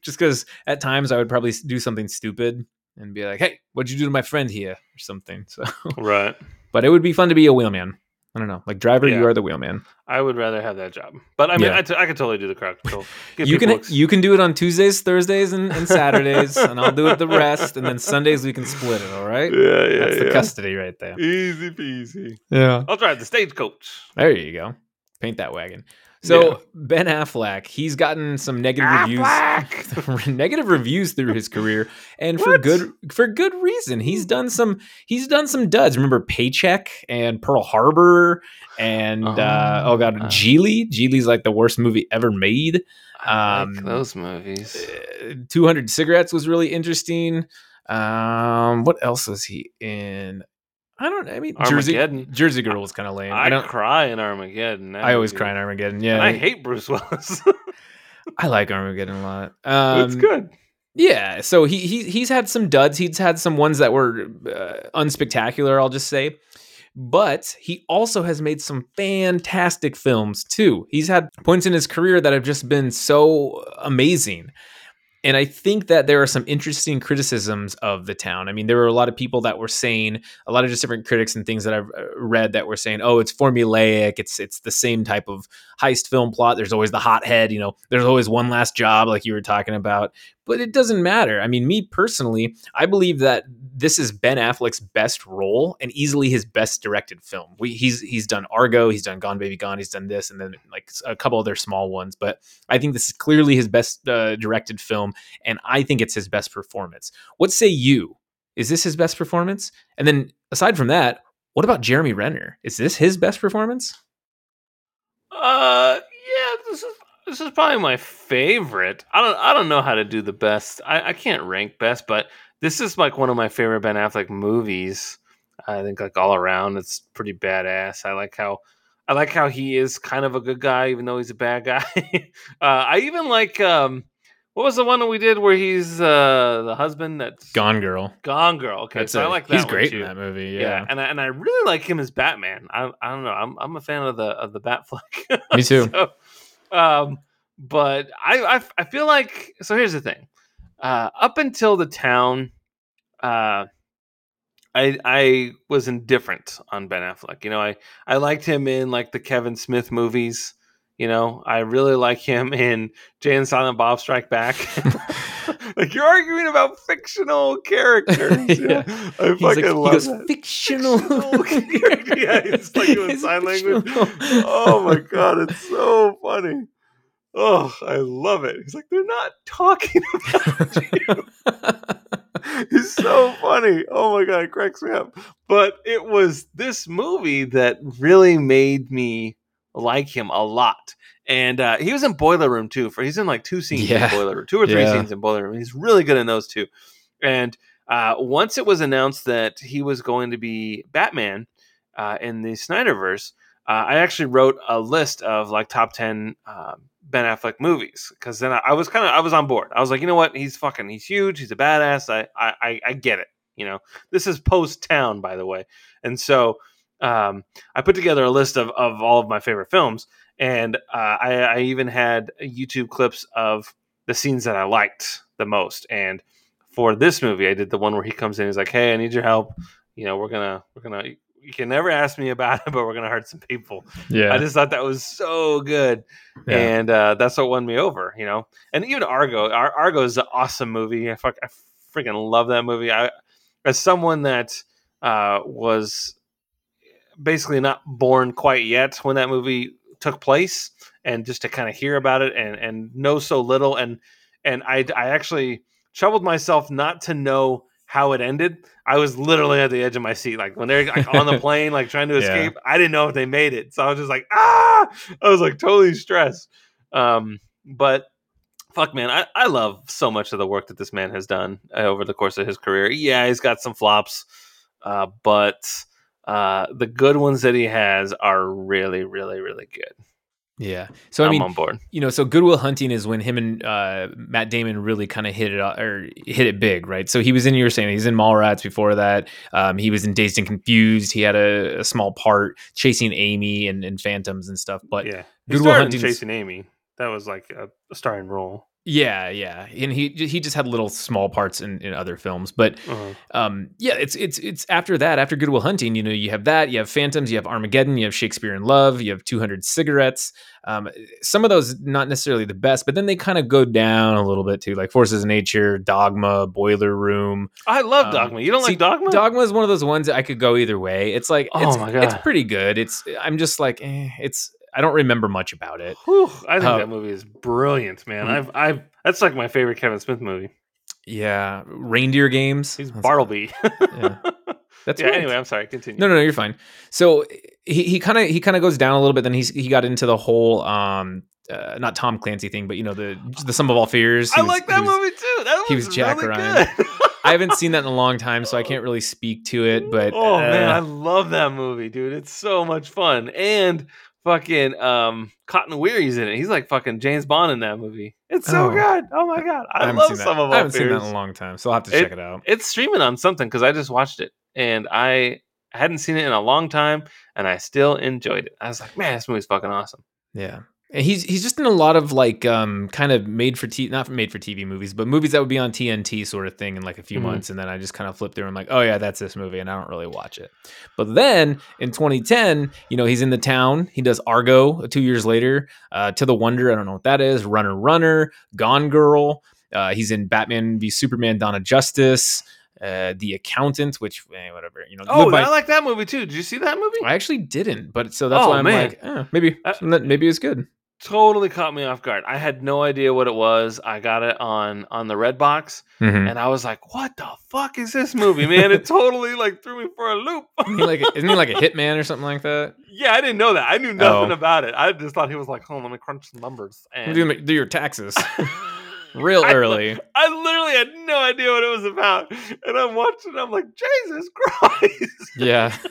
just because at times I would probably do something stupid and be like, "Hey, what'd you do to my friend here?" or something. So, Right. but it would be fun to be a wheelman. I don't know, like driver, you are the wheelman. I would rather have that job. But I mean, Yeah. I, t- I could totally do the crowd control. You can people ex- you can do it on Tuesdays, Thursdays, and, and Saturdays, and I'll do it the rest, and then Sundays we can split it. All right, Yeah, yeah, that's the yeah. custody right there. Easy peasy. Yeah. I'll drive the stagecoach. There you go. Paint that wagon. So Yeah. Ben Affleck, he's gotten some negative reviews, negative reviews through his career, and for good for good reason. He's done some he's done some duds. Remember Paycheck and Pearl Harbor and uh, oh god, Oh, uh. Gigli. Gigli's like the worst movie ever made. Um, like those movies. Uh, 200 Cigarettes was really interesting. Um, what else was he in? I don't. I mean, Jersey Armageddon. Jersey Girl was kind of lame. I, I don't. cry in Armageddon. That I always movie. cry in Armageddon. Yeah, And I hate Bruce Willis. I like Armageddon a lot. Um, it's good. Yeah, so he he he's had some duds. He's had some ones that were uh, unspectacular. I'll just say, but he also has made some fantastic films too. He's had points in his career that have just been so amazing. And I think that there are some interesting criticisms of the town. I mean, there were a lot of people that were saying, a lot of just different critics and things that I've uh, read that were saying, "Oh, it's formulaic. It's it's the same type of heist film plot. There's always the hothead. You know, there's always one last job, like you were talking about." But it doesn't matter. I mean, me personally, I believe that this is Ben Affleck's best role and easily his best directed film. We, he's he's done Argo, he's done Gone Baby Gone, he's done this, and then like a couple other small ones. But I think this is clearly his best uh, directed film, and I think it's his best performance. What say you? Is this his best performance? And then aside from that, what about Jeremy Renner? Is this his best performance? Uh, yeah, this is this is probably my favorite. I don't I don't know how to do the best. I, I can't rank best, but this is like one of my favorite Ben Affleck movies. I think like all around, it's pretty badass. I like how I like how he is kind of a good guy, even though he's a bad guy. uh, I even like um, what was the one that we did where he's uh the husband that's Gone Girl. Gone Girl. Okay, That's so I a- like that. He's one, great too. in that movie. Yeah, Yeah, and I, and I really like him as Batman. I I don't know. I'm I'm a fan of the of the Batfleck. Me too. So, um, but I, I I feel like so. Here's the thing. Uh, up until the town, uh, I I was indifferent on Ben Affleck. You know, I I liked him in like the Kevin Smith movies. You know, I really like him in Jay and Silent Bob Strike Back. like you're arguing about fictional characters. know? Yeah. I He's like, fucking he love goes that. fictional. Fictional. Yeah, it's like doing It's sign language. Oh my god, it's so funny. Oh, I love it. He's like, they're not talking about you. He's so funny. Oh my god, it cracks me up. But it was this movie that really made me like him a lot. And uh, he was in Boiler Room too. For he's in like two scenes Yeah. in Boiler Room, two or three Yeah. scenes in Boiler Room. He's really good in those two. And uh, once it was announced that he was going to be Batman uh, in the Snyderverse, uh, I actually wrote a list of like top ten uh, Ben Affleck movies because then I, I was kind of I was on board. I was like, you know what? He's fucking he's huge. He's a badass. I I I, I get it. You know, this is post Town, by the way, and so um, I put together a list of of all of my favorite films, and uh, I, I even had YouTube clips of the scenes that I liked the most. And for this movie, I did the one where he comes in. He's like, "Hey, I need your help. You know, we're gonna we're gonna." You can never ask me about it, but we're gonna hurt some people. Yeah. I just thought that was so good, Yeah. and uh, that's what won me over, you know. And even Argo, Ar- Argo is an awesome movie. I fuck, I freaking love that movie. I, as someone that uh, was basically not born quite yet when that movie took place, and just to kind of hear about it and and know so little, and and I I actually troubled myself not to know how it ended. I was literally at the edge of my seat, like when they're like on the plane, like trying to Yeah. escape. I didn't know if they made it, so I was just like, ah, I was like totally stressed. Um, but fuck, man, I, I love so much of the work that this man has done uh, over the course of his career. Yeah, he's got some flops, uh, but uh, the good ones that he has are really, really, really good. yeah. So I I'm mean, on board. you know, so Good Will Hunting is when him and uh, Matt Damon really kind of hit it o- or hit it big, right? So he was in you were saying he's in Mallrats before that. Um, he was in Dazed and Confused. He had a, a small part chasing Amy and, and Phantoms and stuff. But yeah, he Good Will started Chasing Amy. That was like a, a starring role. Yeah, yeah, and he he just had little small parts in, in other films, but Uh-huh. um, yeah, it's it's it's after that, after Good Will Hunting, you know, you have that, you have Phantoms, you have Armageddon, you have Shakespeare in Love, you have 200 Cigarettes. Um, some of those not necessarily the best, but then they kind of go down a little bit too, like Forces of Nature, Dogma, Boiler Room. I love Um, Dogma. You don't see, like Dogma? Dogma is one of those ones that I could go either way. It's like Oh it's, my it's pretty good. It's I'm just like eh, it's I don't remember much about it. Whew, I think Uh, that movie is brilliant, man. I've, I've, that's like my favorite Kevin Smith movie. Yeah, Reindeer Games. He's That's- Bartleby. Yeah. That's yeah. right. Anyway, I'm sorry. Continue. No, no, no, you're fine. So he he kind of he kind of goes down a little bit. Then he's he got into the whole um uh, not Tom Clancy thing, but you know the the sum of all fears. He I was- like that was- movie too. That he was, Jack really Ryan. good. I haven't seen that in a long time, so I can't really speak to it. But oh man, I uh, love that movie, dude. It's so much fun. And fucking um Cotton Weary's in it. He's like fucking James Bond in that movie. It's so Oh. good. Oh my god. I, haven't love some of I haven't seen that in a long time, so I'll have to It- check it out. It's streaming on something because I just watched it and I hadn't seen it in a long time and I still enjoyed it. I was like, man, this movie's fucking awesome. Yeah. He's he's just in a lot of like um kind of made for t not made for TV movies, but movies that would be on TNT sort of thing in like a few Mhm. months, and then I just kind of flip through and I'm like, oh yeah, that's this movie, and I don't really watch it. But then in 2010, you know, he's in the town. He does Argo two years later. Uh, to the Wonder, I don't know what that is. Runner, Runner, Gone Girl. Uh, he's in Batman v Superman: of Justice. Uh, the Accountant, which eh, whatever you know. Oh, by- I like that movie too. Did you see that movie? I actually didn't, but so that's Oh, why I'm man. like, eh, maybe Uh, maybe it's good. Totally caught me off guard. I had no idea what it was. I got it on on the red box Mhm. and I was like, "What the fuck is this movie, man?" It totally like threw me for a loop. Isn't he like a, isn't he like a hitman or something like that? yeah, I didn't know that. I knew nothing Oh. about it. I just thought he was like, "Hold on, let me crunch some numbers." And Do, do your taxes real I- early. I literally had no idea what it was about, and I'm watching. I'm like, Jesus Christ! Yeah.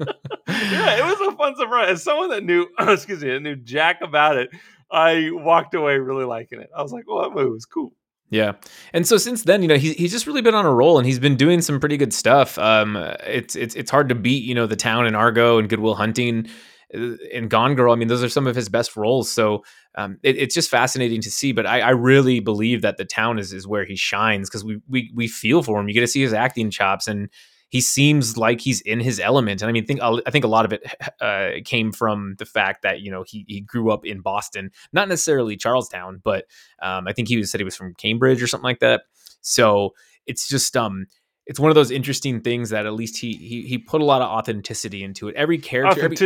yeah, it was a fun surprise. As someone that knew, excuse me, knew jack about it, I walked away really liking it. I was like, "Well, that movie was cool." Yeah. And so since then, you know, he's he's just really been on a roll and he's been doing some pretty good stuff. Um it's it's it's hard to beat, you know, the town and Argo and Good Will Hunting uh, and Gone Girl. I mean, those are some of his best roles. So um, it, it's just fascinating to see. But I, I really believe that the town is is where he shines because we we we feel for him. You get to see his acting chops and he seems like he's in his element. And I mean, think I think a lot of it uh, came from the fact that you know he he grew up in Boston, not necessarily Charlestown, but um, I think he was, said he was from Cambridge or something like that. So it's just um, it's one of those interesting things that at least he he he put a lot of authenticity into it. Every character, every,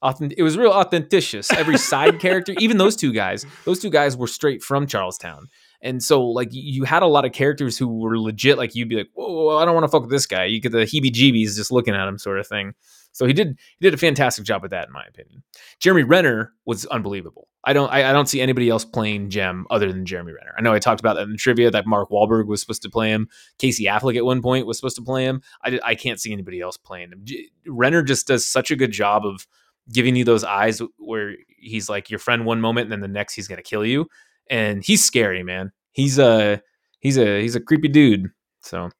authentic, it was real authenticious. Every side character, even those two guys, those two guys were straight from Charlestown. And so like you had a lot of characters who were legit like you'd be like, whoa, I don't want to fuck with this guy. You get the heebie-jeebies just looking at him, sort of thing. So he did he did a fantastic job with that, in my opinion. Jeremy Renner was unbelievable. I don't I, I don't see anybody else playing Jem other than Jeremy Renner. I know I talked about that in the trivia that Mark Wahlberg was supposed to play him. Casey Affleck at one point was supposed to play him. I, I can't see anybody else playing him. Renner just does such a good job of giving you those eyes where he's like your friend one moment and then the next he's gonna kill you. And he's scary, man. He's a he's a he's a creepy dude. So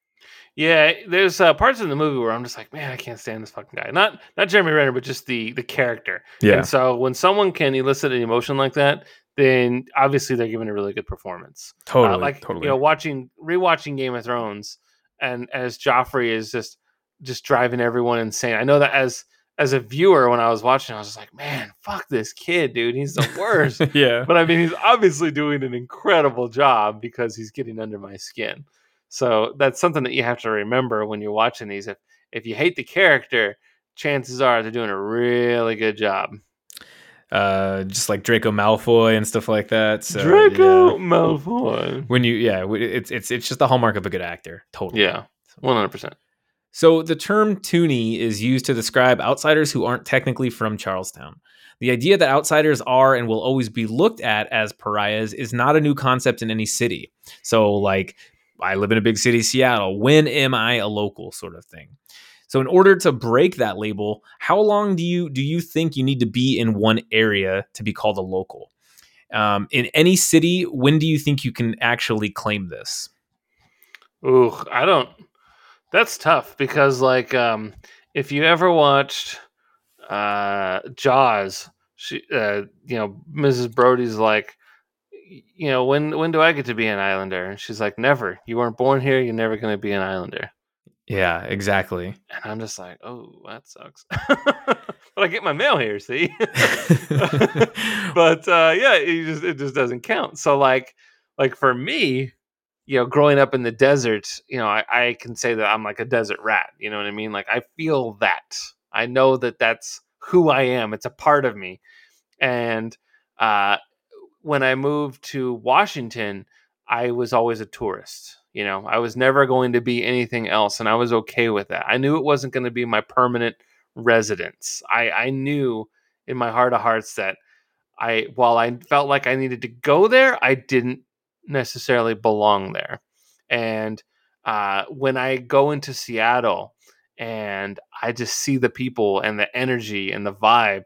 yeah, there's uh, parts in the movie where I'm just like, man, I can't stand this fucking guy. Not not Jeremy Renner, but just the the character. Yeah. And so when someone can elicit an emotion like that, then obviously they're giving a really good performance. totally, Uh, like totally. you know, watching rewatching Game of Thrones, and as Joffrey is just just driving everyone insane. I know that as as a viewer, when I was watching, I was just like, man, fuck this kid, dude. He's the worst. yeah. but I mean, he's obviously doing an incredible job because he's getting under my skin. So that's something that you have to remember when you're watching these. If if you hate the character, chances are they're doing a really good job. uh, just like Draco Malfoy and stuff like that. So, Draco yeah. Malfoy. When you, yeah, it's it's it's just the hallmark of a good actor. Totally. Yeah, one hundred percent. So the term townie is used to describe outsiders who aren't technically from Charlestown. The idea that outsiders are and will always be looked at as pariahs is not a new concept in any city. So, like, I live in a big city, Seattle. When am I a local, sort of thing. So, in order to break that label, how long do you do you think you need to be in one area to be called a local? Um, in any city, when do you think you can actually claim this? Ooh, I don't. That's tough because, like, um, if you ever watched uh, Jaws, she, uh, you know, Mrs. Brody's like, you know, when when do I get to be an Islander? And she's like, never. You weren't born here. You're never going to be an Islander. Yeah, exactly. And I'm just like, oh, that sucks. but I get my mail here, see. but uh, yeah, it just it just doesn't count. So like like for me, you know, growing up in the desert, you know, I, I can say that I'm like a desert rat. You know what I mean? Like I feel that. I know that that's who I am. It's a part of me. And uh, when I moved to Washington, I was always a tourist. You know, I was never going to be anything else, and I was okay with that. I knew it wasn't going to be my permanent residence. I, I knew in my heart of hearts that I, while I felt like I needed to go there, I didn't necessarily belong there. And uh, when I go into Seattle and I just see the people and the energy and the vibe,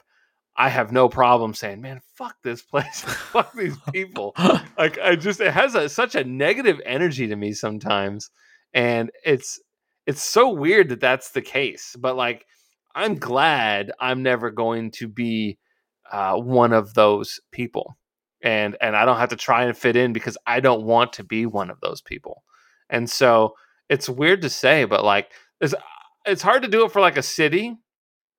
I have no problem saying, "Man, fuck this place, fuck these people." like I just it has a, such a negative energy to me sometimes, and it's it's so weird that that's the case. But like, I'm glad I'm never going to be uh, one of those people, and and I don't have to try and fit in because I don't want to be one of those people. And so it's weird to say, but like, it's it's hard to do it for like a city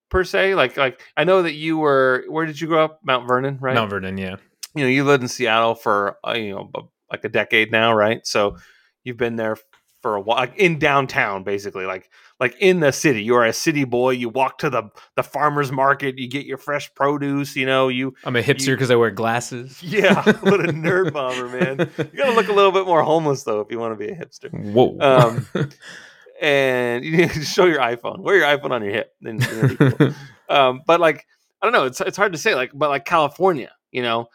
per se. Like like I know that you were where did you grow up? Mount Vernon, right? Mount Vernon, yeah. you know you lived in Seattle for uh, you know like a decade now, right? So you've been there for a while, like in downtown, basically, like like in the city. You're a city boy. You walk to the the farmers market. You get your fresh produce. You know you. I'm a hipster because I wear glasses. Yeah, what a nerd bomber, man. You gotta look a little bit more homeless though if you want to be a hipster. Whoa. Um, And you need to show your iPhone. Wear your iPhone on your hip. Then, cool um, but like I don't know, it's it's hard to say. Like, but like California, you know,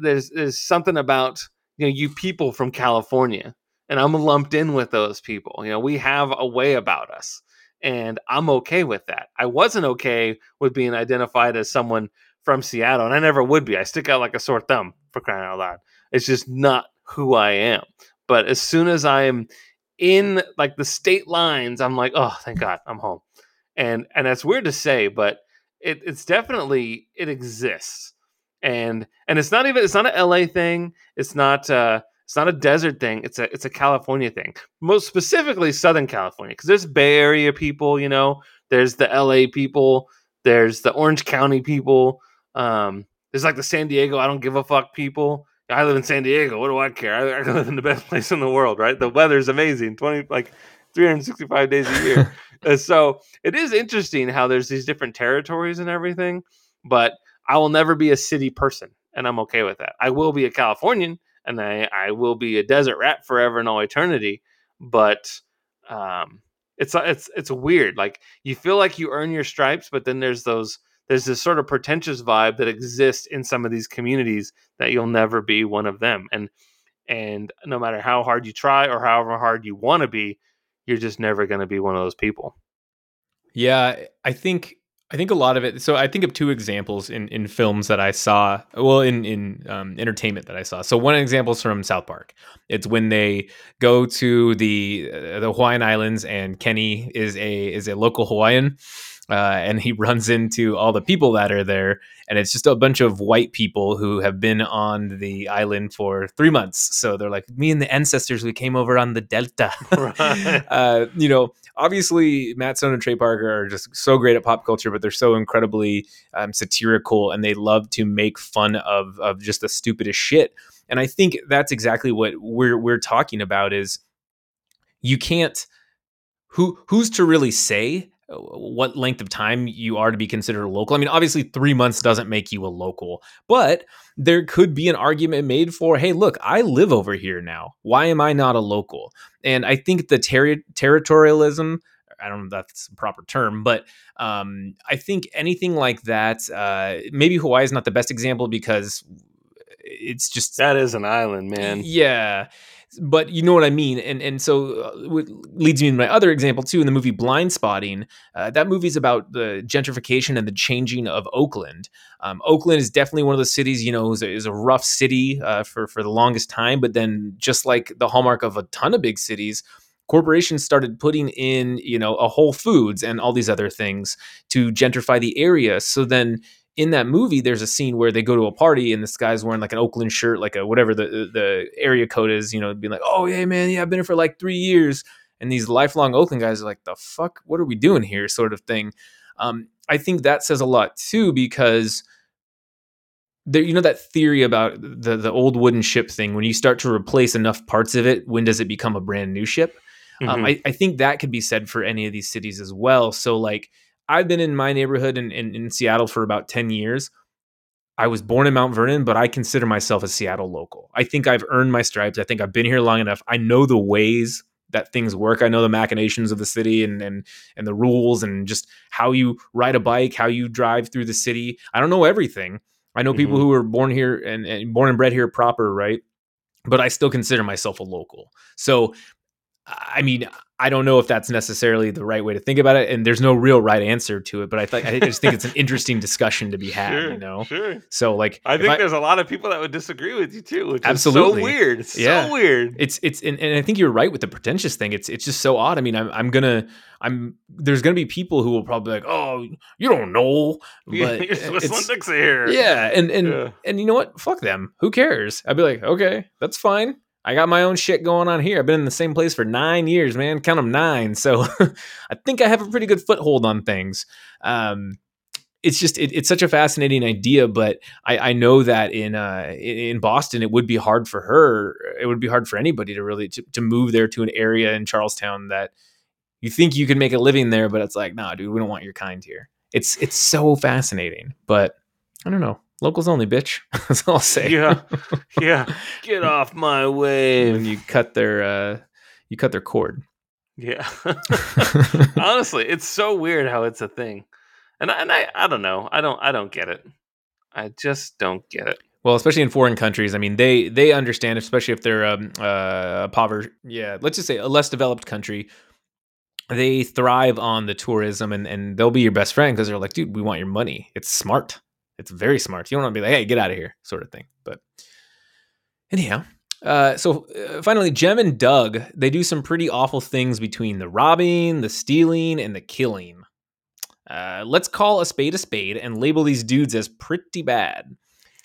there's there's something about you know you people from California, and I'm lumped in with those people. You know, we have a way about us, and I'm okay with that. I wasn't okay with being identified as someone from Seattle, and I never would be. I stick out like a sore thumb for crying out loud. It's just not who I am. But as soon as I am in like the state lines, I'm like, oh, thank God, I'm home and and that's weird to say, but it, it's definitely it exists, and and it's not even it's not a LA thing. It's not uh it's not a desert thing. It's a it's a California thing. Most specifically, Southern California, because there's Bay Area people, you know, there's the LA people, there's the Orange County people, um, there's like the San Diego I don't give a fuck people. I live in San Diego. What do I care? I, I live in the best place in the world, right? The weather's amazing. Twenty like 365 days a year. Uh, so it is interesting how there's these different territories and everything, but I will never be a city person, and I'm okay with that. I will be a Californian, and I I will be a desert rat forever and all eternity. But um, it's it's it's weird. Like you feel like you earn your stripes, but then there's those there's this sort of pretentious vibe that exists in some of these communities that you'll never be one of them. And and no matter how hard you try or however hard you want to be, you're just never going to be one of those people. Yeah, I think I think a lot of it. So I think of two examples in in films that I saw. Well, in in um, entertainment that I saw. So one example is from South Park. It's when they go to the uh, the Hawaiian Islands, and Kenny is a is a local Hawaiian, uh, and he runs into all the people that are there, and it's just a bunch of white people who have been on the island for three months. So they're like, me and the ancestors, we came over on the Delta. Right. uh, you know, obviously Matt Stone and Trey Parker are just so great at pop culture, but they're so incredibly um, satirical, and they love to make fun of of just the stupidest shit. And I think that's exactly what we're we're talking about. Is you can't who who's to really say what length of time you are to be considered a local. I mean, obviously, three months doesn't make you a local, but there could be an argument made for, hey, look, I live over here now. Why am I not a local? And I think the ter- territorialism, I don't know if that's a proper term, but um, I think anything like that, uh, maybe Hawaii is not the best example because it's just that is an island, man. Yeah but you know what I mean. And and so uh, leads me to my other example too in the movie Blindspotting. Uh, that movie is about the gentrification and the changing of Oakland. Um, Oakland is definitely one of the cities you know is a, is a rough city uh, for for the longest time, but then just like the hallmark of a ton of big cities. Corporations started putting in, you know, a Whole Foods and all these other things to gentrify the area. So then in that movie, there's a scene where they go to a party and this guy's wearing like an Oakland shirt, like a whatever the the area code is, you know, being like, "Oh yeah, man, yeah, I've been here for like three years." And these lifelong Oakland guys are like, "The fuck, what are we doing here?" Sort of thing. Um, I think that says a lot too because there, you know that theory about the the old wooden ship thing. When you start to replace enough parts of it, when does it become a brand new ship? Um, mm-hmm. Um, I, I think that could be said for any of these cities as well. So like I've been in my neighborhood in, in, in Seattle for about 10 years. I was born in Mount Vernon, but I consider myself a Seattle local. I think I've earned my stripes. I think I've been here long enough. I know the ways that things work. I know the machinations of the city and and and the rules and just how you ride a bike, how you drive through the city. I don't know everything. I know mm-hmm. people who are born here and, and born and bred here proper, right? But I still consider myself a local. So I mean, I don't know if that's necessarily the right way to think about it, and there's no real right answer to it. But I think I just think it's an interesting discussion to be had. Sure, you know, sure. So like, I think I, there's a lot of people that would disagree with you too, which absolutely. is so weird. It's yeah. so weird. It's it's and, and I think you're right with the pretentious thing. It's it's just so odd. I mean, I'm I'm gonna I'm there's gonna be people who will probably be like, oh, you don't know, but it's, here. Yeah, and and yeah. and you know what? Fuck them. Who cares? I'd be like, okay, that's fine. I got my own shit going on here. I've been in the same place for nine years, man. Count them nine. So I think I have a pretty good foothold on things. Um, it's just it, it's such a fascinating idea, but I, I know that in uh, in Boston it would be hard for her. It would be hard for anybody to really to, to move there to an area in Charlestown that you think you can make a living there, but it's like, nah, dude, we don't want your kind here. It's it's so fascinating, but I don't know. Locals only, bitch. That's all I'll say. Yeah, yeah. Get off my wave. When you cut their, uh, you cut their cord. Yeah. Honestly, it's so weird how it's a thing, and I, and I, I don't know. I don't, I don't get it. I just don't get it. Well, especially in foreign countries, I mean, they they understand, especially if they're um, uh, a poverty. Yeah, let's just say a less developed country. They thrive on the tourism, and and they'll be your best friend because they're like, dude, we want your money. It's smart. It's very smart. You don't want to be like, hey, get out of here, sort of thing. But anyhow, uh, so uh, finally, Jem and Doug they do some pretty awful things between the robbing, the stealing, and the killing. Uh, let's call a spade a spade and label these dudes as pretty bad.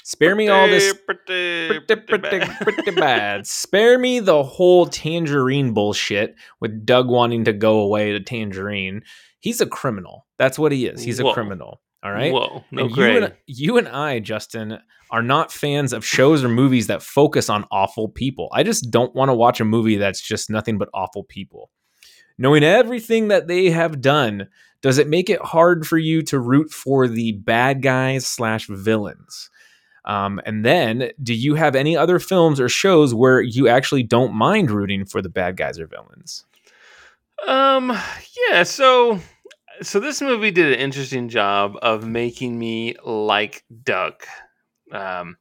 Spare pretty, me all this pretty, pretty, pretty, bad. pretty bad. Spare me the whole tangerine bullshit with Doug wanting to go away to tangerine. He's a criminal. That's what he is. He's Whoa. a criminal. All right. Whoa, no and you and, you and I, Justin, are not fans of shows or movies that focus on awful people. I just don't want to watch a movie that's just nothing but awful people. Knowing everything that they have done, does it make it hard for you to root for the bad guys slash villains? Um, and then, do you have any other films or shows where you actually don't mind rooting for the bad guys or villains? Um, yeah. So, so this movie did an interesting job of making me like Doug. Um,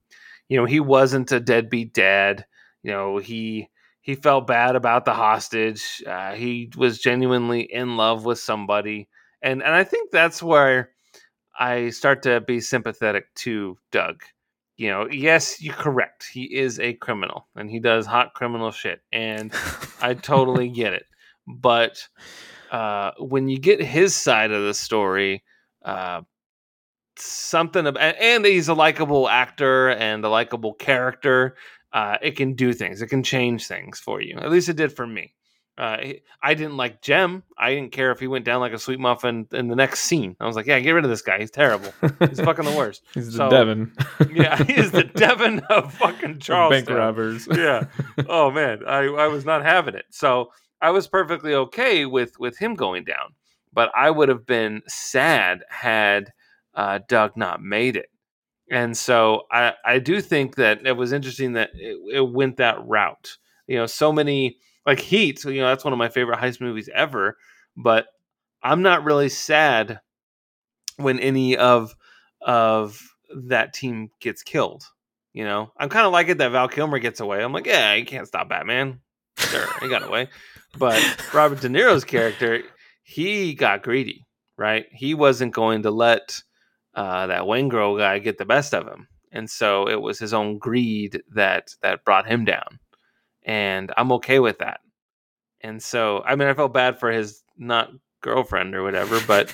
you know, he wasn't a deadbeat dad. You know, he he felt bad about the hostage. Uh, he was genuinely in love with somebody, and and I think that's where I start to be sympathetic to Doug. You know, yes, you're correct. He is a criminal and he does hot criminal shit, and I totally get it. But uh, when you get his side of the story, uh, something about, and he's a likable actor and a likable character. Uh, it can do things. It can change things for you. At least it did for me. Uh, I didn't like Jem. I didn't care if he went down like a sweet muffin in the next scene. I was like, yeah, get rid of this guy. He's terrible. He's fucking the worst. He's so, the Devon. yeah, he is the Devon of fucking Charles. Bank robbers. yeah. Oh man, I, I was not having it. So I was perfectly okay with with him going down, but I would have been sad had uh, Doug not made it. And so I I do think that it was interesting that it, it went that route. You know, so many like Heat, you know, that's one of my favorite heist movies ever. But I'm not really sad when any of of that team gets killed. You know, I'm kind of like it that Val Kilmer gets away. I'm like, yeah, you can't stop Batman. Sure, he got away. But Robert De Niro's character, he got greedy, right? He wasn't going to let uh, that Waingro guy get the best of him, and so it was his own greed that that brought him down and I'm okay with that. And so, I mean, I felt bad for his not girlfriend or whatever, but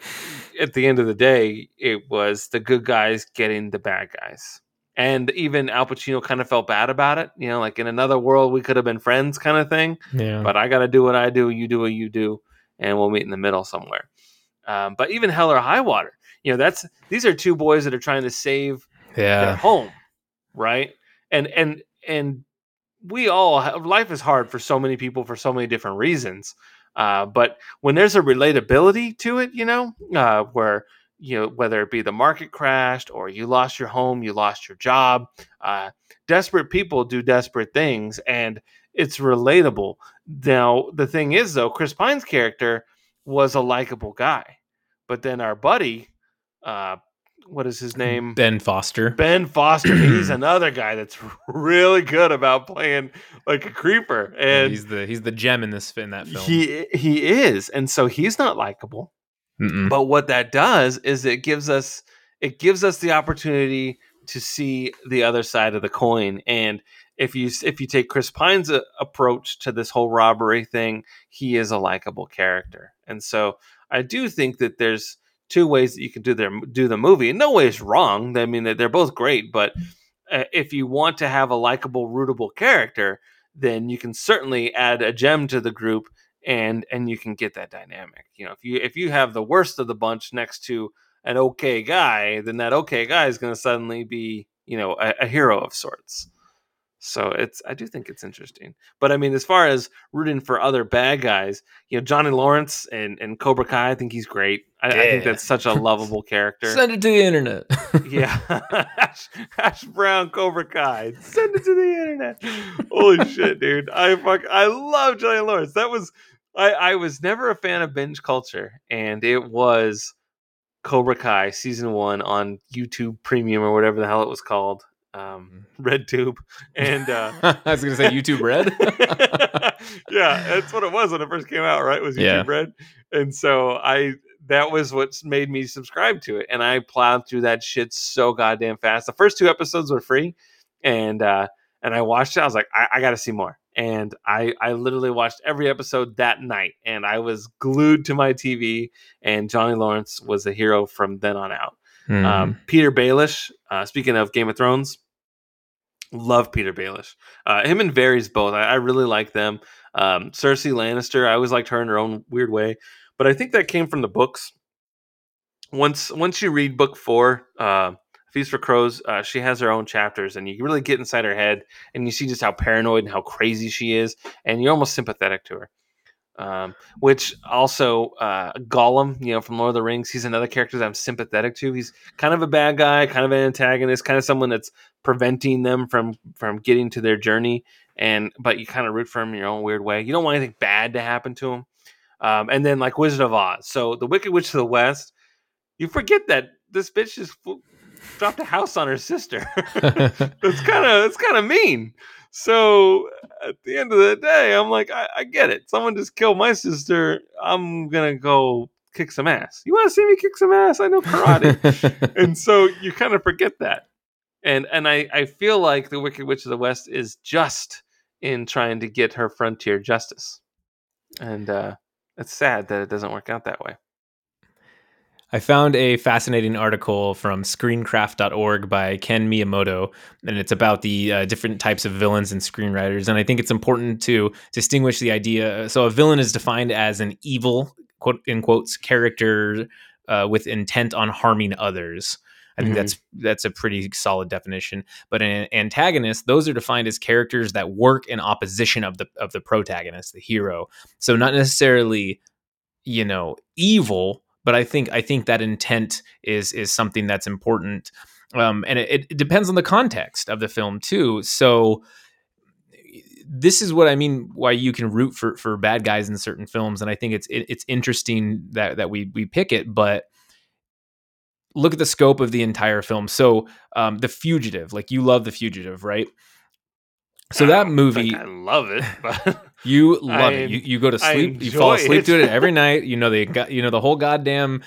at the end of the day, it was the good guys getting the bad guys. And even Al Pacino kind of felt bad about it. You know, like in another world, we could have been friends kind of thing. Yeah. But I got to do what I do, you do what you do, and we'll meet in the middle somewhere. Um, but even Hell or High Water, you know, that's these are two boys that are trying to save yeah. their home, right? And and and we all have, life is hard for so many people for so many different reasons. Uh, but when there's a relatability to it, you know, uh, where you know whether it be the market crashed or you lost your home, you lost your job, uh, desperate people do desperate things, and it's relatable. Now the thing is, though, Chris Pine's character was a likable guy, but then our buddy uh, what is his name? Ben Foster. Ben Foster. he's another guy that's really good about playing like a creeper, and he's the he's the Jem in this in that film. He he is, and so he's not likable. But what that does is it gives us it gives us the opportunity to see the other side of the coin, and if you if you take Chris Pine's a, uh, approach to this whole robbery thing, he is a likable character, and so I do think that there's two ways that you can do their do the movie. In no way is wrong. I mean, they're both great, but uh, if you want to have a likable, rootable character, then you can certainly add a Jem to the group, and and you can get that dynamic. You know, if you if you have the worst of the bunch next to an okay guy, then that okay guy is going to suddenly be you know a, a hero of sorts. So it's I do think it's interesting. But I mean, as far as rooting for other bad guys, you know, Johnny Lawrence and, and Cobra Kai, I think he's great. I, yeah. I think that's such a lovable character. Send it to the internet. yeah. Hash, Hash Brown Cobra Kai. Send it to the internet. Holy shit, dude. I fuck I love Johnny Lawrence. That was I, I was never a fan of binge culture, and it was Cobra Kai season one on YouTube Premium or whatever the hell it was called um, mm-hmm. red tube and uh, i was gonna say youtube red yeah that's what it was when it first came out right was youtube yeah. red and so i that was what made me subscribe to it and i plowed through that shit so goddamn fast the first two episodes were free and uh and i watched it i was like i, I gotta see more and I, I literally watched every episode that night and i was glued to my tv and johnny lawrence was a hero from then on out Mm. Um, Petyr Baelish, uh, speaking of Game of Thrones, love Petyr Baelish. Uh, him and Varys both. I, I really like them. Um, Cersei Lannister, I always liked her in her own weird way, but I think that came from the books. Once once you read book four, uh, Feast for Crows, uh, she has her own chapters, and you really get inside her head, and you see just how paranoid and how crazy she is, and you're almost sympathetic to her. Um, which also uh, Gollum, you know, from Lord of the Rings, he's another character that I'm sympathetic to. He's kind of a bad guy, kind of an antagonist, kind of someone that's preventing them from from getting to their journey. And but you kind of root for him in your own weird way. You don't want anything bad to happen to him. Um, and then like Wizard of Oz, so the Wicked Witch of the West, you forget that this bitch just dropped a house on her sister. it's kind of it's kind of mean. So at the end of the day, I'm like, I, I, get it. Someone just killed my sister. I'm gonna go kick some ass. You want to see me kick some ass? I know karate. and so you kind of forget that. And and I I feel like the Wicked Witch of the West is just in trying to get her frontier justice. And uh, it's sad that it doesn't work out that way. I found a fascinating article from screencraft.org by Ken Miyamoto, and it's about the uh, different types of villains and screenwriters. And I think it's important to distinguish the idea. So, a villain is defined as an evil, quote in quotes, character uh, with intent on harming others. I think mm-hmm. that's that's a pretty solid definition. But an antagonist, those are defined as characters that work in opposition of the of the protagonist, the hero. So not necessarily, you know, evil, but I think I think that intent is is something that's important, um, and it, it depends on the context of the film too. So this is what I mean why you can root for for bad guys in certain films, and I think it's it, it's interesting that that we we pick it, but look at the scope of the entire film. So, um, The Fugitive, like you love The Fugitive, right? So that movie, I love it. But you love I, it. You, you go to sleep. You fall asleep it. to it every night. You know they got you know the whole goddamn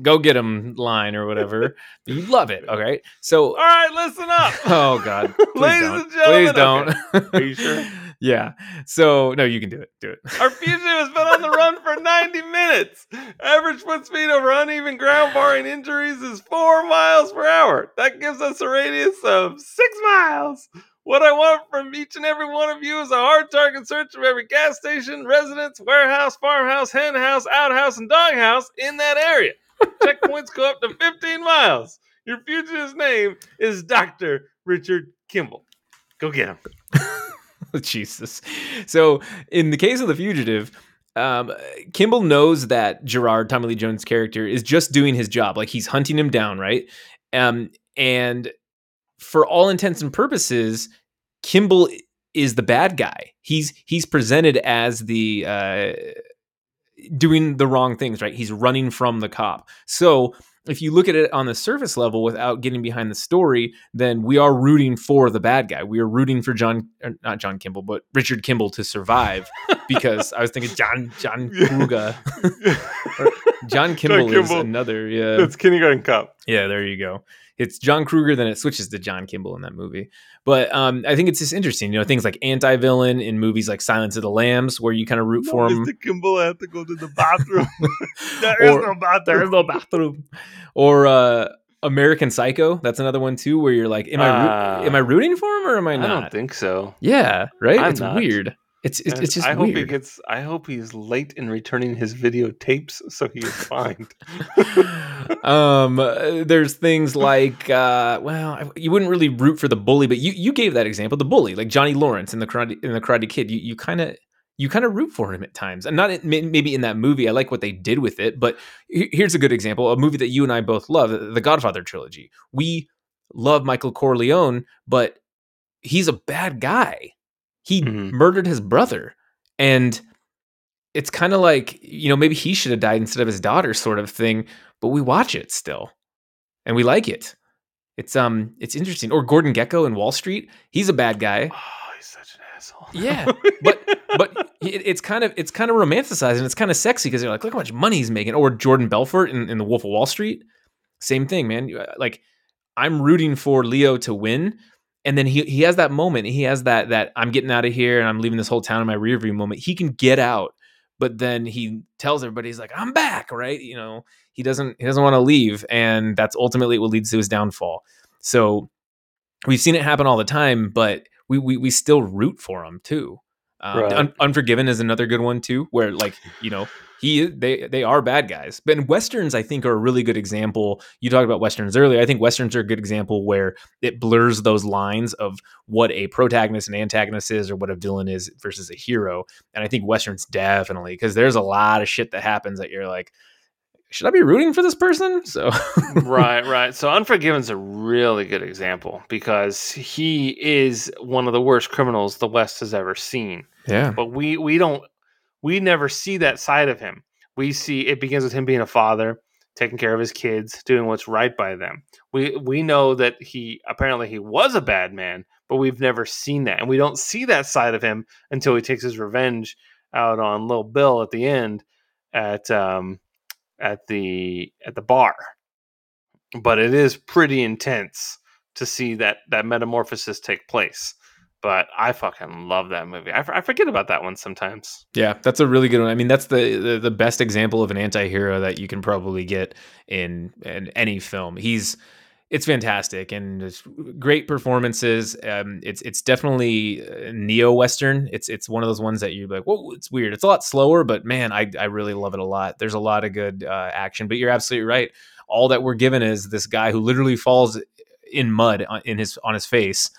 go get them line or whatever. you love it. Okay. So all right, listen up. Oh God, Please ladies don't. and gentlemen. Please don't. Okay. Are you sure? yeah. So no, you can do it. Do it. Our fugitive has been on the run for 90 minutes. Average foot speed over uneven ground, barring injuries, is four miles per hour. That gives us a radius of six miles. What I want from each and every one of you is a hard target search of every gas station, residence, warehouse, farmhouse, hen house, outhouse, and doghouse in that area. Checkpoints go up to 15 miles. Your fugitive's name is Dr. Richard Kimble. Go get him. Jesus. So, in the case of the fugitive, um, Kimble knows that Gerard, Tommy Lee Jones' character, is just doing his job. Like he's hunting him down, right? Um, and for all intents and purposes, Kimble is the bad guy. He's he's presented as the uh, doing the wrong things, right? He's running from the cop. So if you look at it on the surface level without getting behind the story, then we are rooting for the bad guy. We are rooting for John, not John Kimble, but Richard Kimble to survive because I was thinking John John Kruger. John Kimble, John Kimble is another. Yeah, that's Kindergarten Cop. Yeah, there you go it's John Kruger, then it switches to John Kimble in that movie. But um, I think it's just interesting, you know, things like anti-villain in movies like Silence of the Lambs, where you kind of root no, for him. Mr. Kimble, I have to go to the bathroom. there or, is no bathroom. There is no bathroom. Or uh, American Psycho, that's another one too, where you're like, am I uh, am I rooting for him or am I not? I don't think so. Yeah, right. I'm it's not. weird. It's it's, it's just I weird. hope he gets. I hope he's late in returning his videotapes, so he is fined. um, uh, there's things like, uh, well, you wouldn't really root for the bully, but you you gave that example, the bully, like Johnny Lawrence in the Karate in the Karate Kid. You you kind of you kind of root for him at times, and not maybe in that movie. I like what they did with it, but here's a good example: a movie that you and I both love, the Godfather trilogy. We love Michael Corleone, but he's a bad guy he mm-hmm. murdered his brother. And it's kind of like, you know, maybe he should have died instead of his daughter, sort of thing. But we watch it still. And we like it. It's um it's interesting. Or Gordon Gekko in Wall Street. He's a bad guy. Oh, he's such an asshole. Yeah. But but it, it's kind of it's kind of romanticized and it's kind of sexy because you're like, look how much money he's making. Or Jordan Belfort in, in the Wolf of Wall Street. Same thing, man. Like I'm rooting for Leo to win, and then he he has that moment. He has that that I'm getting out of here and I'm leaving this whole town in my rear view moment. He can get out, but then he tells everybody he's like I'm back, right? You know, he doesn't he doesn't want to leave, and that's ultimately what leads to his downfall. So we've seen it happen all the time, but we we we still root for him too. Um, Right. Un- Unforgiven is another good one too, where like you know he they they are bad guys. But in westerns, I think are a really good example. You talked about westerns earlier. I think westerns are a good example where it blurs those lines of what a protagonist and antagonist is, or what a villain is versus a hero. And I think westerns definitely because there's a lot of shit that happens that you're like, should I be rooting for this person? So right, right. So Unforgiven's a really good example because he is one of the worst criminals the West has ever seen. yeah, But we we don't we never see that side of him. We see it begins with him being a father, taking care of his kids, doing what's right by them. We we know that he apparently he was a bad man, but we've never seen that. And we don't see that side of him until he takes his revenge out on Little Bill at the end at um at the at the bar. But it is pretty intense to see that that metamorphosis take place. But I fucking love that movie. I, f- I forget about that one sometimes. Yeah, that's a really good one. I mean, that's the, the the best example of an anti-hero that you can probably get in in any film. He's it's fantastic and it's great performances. Um, it's it's definitely neo western. It's it's one of those ones that you're like, whoa, it's weird. It's a lot slower, but man, I I really love it a lot. There's a lot of good uh, action. But you're absolutely right. All that we're given is this guy who literally falls in mud on- in his on his face,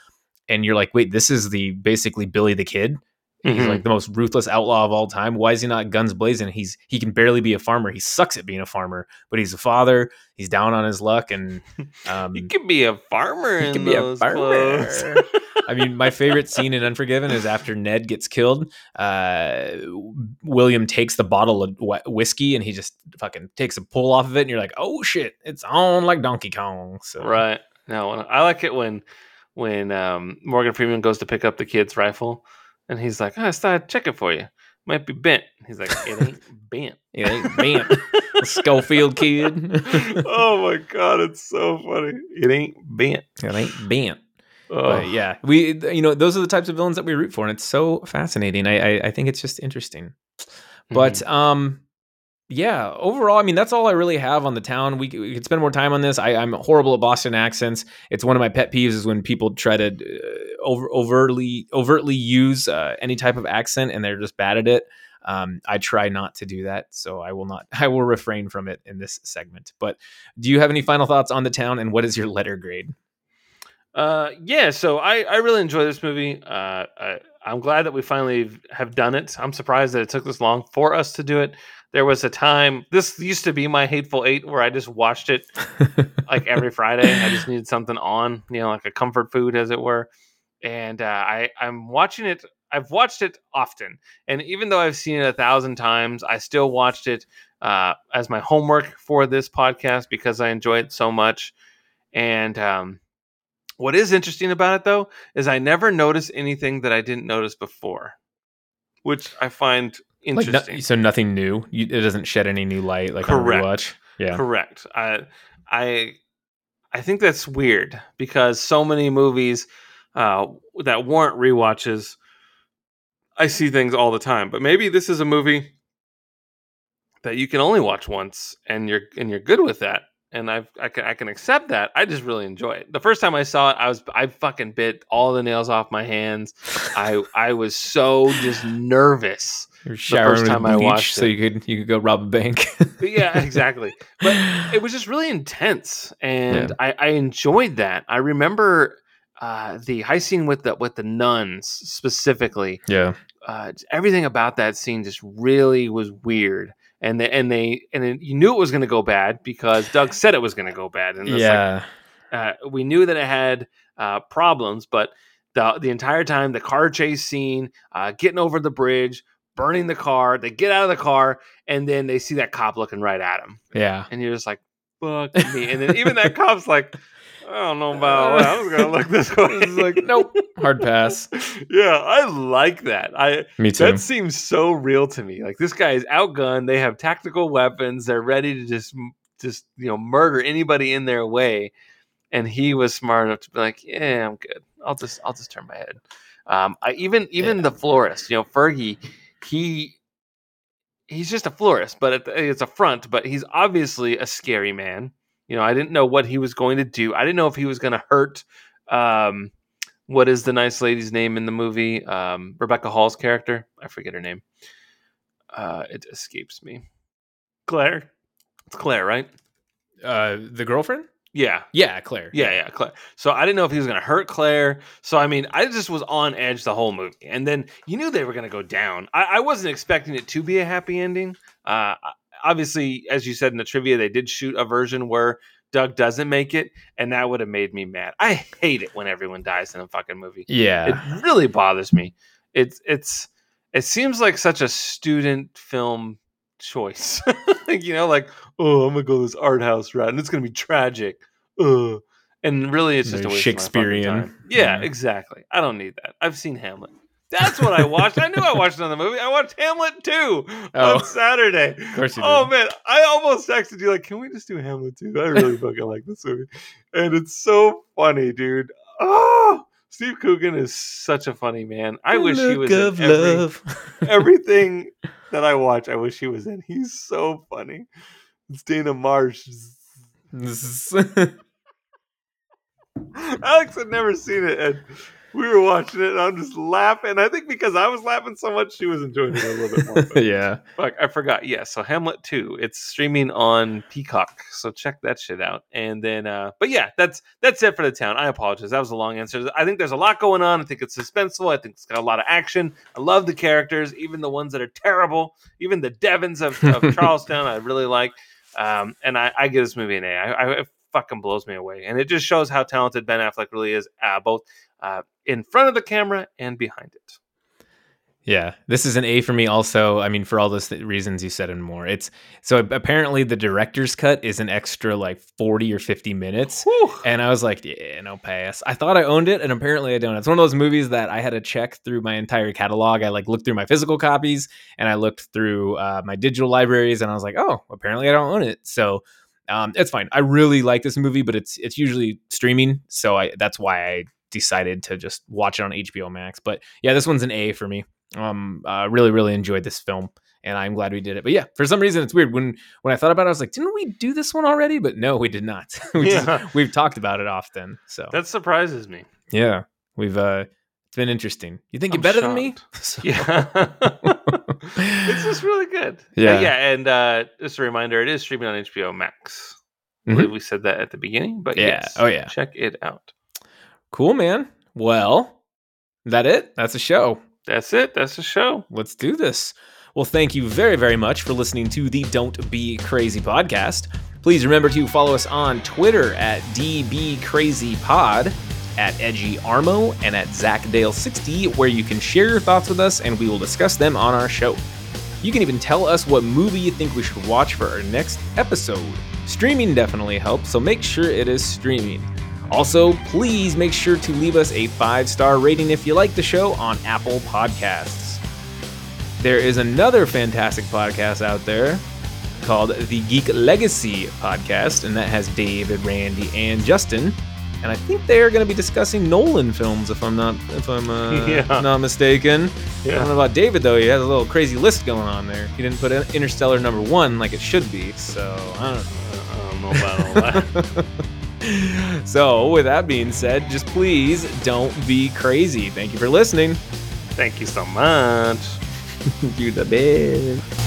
and you're like, wait, this is the basically Billy the Kid. He's Mhm. like the most ruthless outlaw of all time. Why is he not guns blazing? He's he can barely be a farmer. He sucks at being a farmer, but he's a father. He's down on his luck, and um, You could be a farmer he can be a farmer. I mean, my favorite scene in Unforgiven is after Ned gets killed. Uh, William takes the bottle of whiskey and he just fucking takes a pull off of it, and you're like, "Oh shit, it's on like Donkey Kong." So right. No, I like it when when um, Morgan Freeman goes to pick up the kid's rifle, and he's like, oh, "I thought I'd check it for you. Might be bent." He's like, "It ain't bent." it ain't bent. Schofield kid. oh my god, it's so funny. It ain't bent. it ain't bent. Oh, But yeah, we you know those are the types of villains that we root for, and it's so fascinating. I I, I think it's just interesting. But Mhm. um, yeah, overall, I mean that's all I really have on the town. We, we could spend more time on this. I, I'm horrible at Boston accents. It's one of my pet peeves is when people try to uh, over overtly overtly use uh, any type of accent and they're just bad at it. Um, I try not to do that, so I will not. I will refrain from it in this segment. But do you have any final thoughts on the town, and what is your letter grade? Uh, yeah, so I, I really enjoy this movie. Uh, I, I'm glad that we finally have done it. I'm surprised that it took this long for us to do it. There was a time, this used to be my Hateful Eight, where I just watched it like every Friday. I just needed something on, you know, like a comfort food, as it were. And uh, I, I'm watching it. I've watched it often, and even though I've seen it a thousand times, I still watched it uh, as my homework for this podcast because I enjoy it so much. And um, what is interesting about it, though, is I never noticed anything that I didn't notice before, which I find like interesting. no, so nothing new. You, it doesn't shed any new light like Correct. on a rewatch. Yeah. Correct. I I I think that's weird because so many movies uh, that warrant rewatches, I see things all the time. But maybe this is a movie that you can only watch once, and you're and you're good with that. And I I can I can accept that. I just really enjoy it. The first time I saw it, I was I fucking bit all the nails off my hands. I I was so just nervous. You're showering first time I watched so it. you could you could go rob a bank. But yeah, exactly. But it was just really intense and Yeah. I, I enjoyed that i remember uh, the high scene with the with the nuns specifically yeah. uh, everything about that scene just really was weird and they, and they and it, you knew it was going to go bad because doug said it was going to go bad and it's like, Yeah. uh, we knew that it had uh, problems, but the the entire time the car chase scene, uh, getting over the bridge, burning the car, they get out of the car, and then they see that cop looking right at them, yeah. and you're just like, "Fuck me!" And then even that cop's like, "I don't know about that. I was gonna look this way." It's like, nope. Hard pass. yeah, I like that. I Me too. that seems so real to me. Like this guy is outgunned. They have tactical weapons. They're ready to just just you know murder anybody in their way. And he was smart enough to be like, "Yeah, I'm good. I'll just I'll just turn my head." Um, I even even the florist, you know, Fergie, he he's just a florist, but it's a front. But he's obviously a scary man. You know, I didn't know what he was going to do. I didn't know if he was going to hurt um, what is the nice lady's name in the movie? Um, Rebecca Hall's character. I forget her name. Uh, it escapes me. Claire. It's Claire, right? Uh, the girlfriend? Yeah. Yeah, Claire. Yeah, yeah, Claire. So I didn't know if he was going to hurt Claire. So I mean, I just was on edge the whole movie, and then you knew they were going to go down. I, I, wasn't expecting it to be a happy ending. Uh, obviously, as you said in the trivia, they did shoot a version where Doug doesn't make it, and that would have made me mad. I hate it when everyone dies in a fucking movie. Yeah, it really bothers me. It's it's it seems like such a student film choice. you know, like, oh, I'm gonna go this art house route and it's gonna be tragic. Ugh. And really it's just a Shakespearean. Yeah, yeah, exactly. I don't need that. I've seen Hamlet. That's what I watched. I knew I watched another movie. I watched Hamlet 2 oh. on Saturday. Of course you oh, did. Oh man, I almost texted you like, "Can we just do Hamlet 2?" I really fucking like this movie. And it's so funny, dude. Oh, Steve Coogan is such a funny man. I the wish he was in every, everything that I watch. I wish he was in. He's so funny. It's Dana Marschz. Alex had never seen it, and we were watching it, and I'm just laughing. I think because I was laughing so much, she was enjoying it a little bit more. yeah. Fuck, I forgot. Yeah, so Hamlet 2. It's streaming on Peacock, so check that shit out. And then, uh, but yeah, that's that's it for the town. I apologize. That was a long answer. I think there's a lot going on. I think it's suspenseful. I think it's got a lot of action. I love the characters, even the ones that are terrible. Even the Devons of, of Charlestown, I really like. Um, and I, I give this movie an A. I, I, it fucking blows me away, and it just shows how talented Ben Affleck really is, uh, both uh, in front of the camera and behind it. Yeah, this is an A for me. Also, I mean, for all those th- reasons you said and more. It's so apparently the director's cut is an extra like forty or fifty minutes, Whew. and I was like, yeah, no pass. I thought I owned it, and apparently I don't. It's one of those movies that I had to check through my entire catalog. I like looked through my physical copies, and I looked through uh, my digital libraries, and I was like, oh, apparently I don't own it. So um, it's fine. I really like this movie, but it's it's usually streaming, so I that's why I decided to just watch it on HBO Max. But yeah, this one's an A for me. Um, uh, really, really enjoyed this film, and I'm glad we did it. But yeah, for some reason, it's weird when when I thought about it, I was like, didn't we do this one already? But no, we did not. we yeah. just, we've talked about it often. So that surprises me. Yeah, we've uh, it's been interesting. You think I'm you're better shocked. than me? So. Yeah, it's just really good. Yeah, uh, yeah, and uh, just a reminder, it is streaming on HBO Max. Mm-hmm. I believe we said that at the beginning, but yeah, yes, oh yeah, check it out. Cool, man. Well, that it? That's a show. That's it. That's the show. Let's do this. Well, thank you very, very much for listening to the Don't Be Crazy podcast. Please remember to follow us on Twitter at DBCrazyPod, at Edgy Armo, and at ZachDale60, where you can share your thoughts with us and we will discuss them on our show. You can even tell us what movie you think we should watch for our next episode. Streaming definitely helps, so make sure it is streaming. Also, please make sure to leave us a five star rating if you like the show on Apple Podcasts. There is another fantastic podcast out there called the Geek Legacy Podcast, and that has David, Randy, and Justin. And I think they are going to be discussing Nolan films, if I'm not if I'm uh, yeah. not mistaken. Yeah. I don't know about David though; he has a little crazy list going on there. He didn't put Interstellar number one like it should be, so I don't, I don't know about all that. so, with that being said, just please don't be crazy. Thank you for listening. Thank you so much. you the best.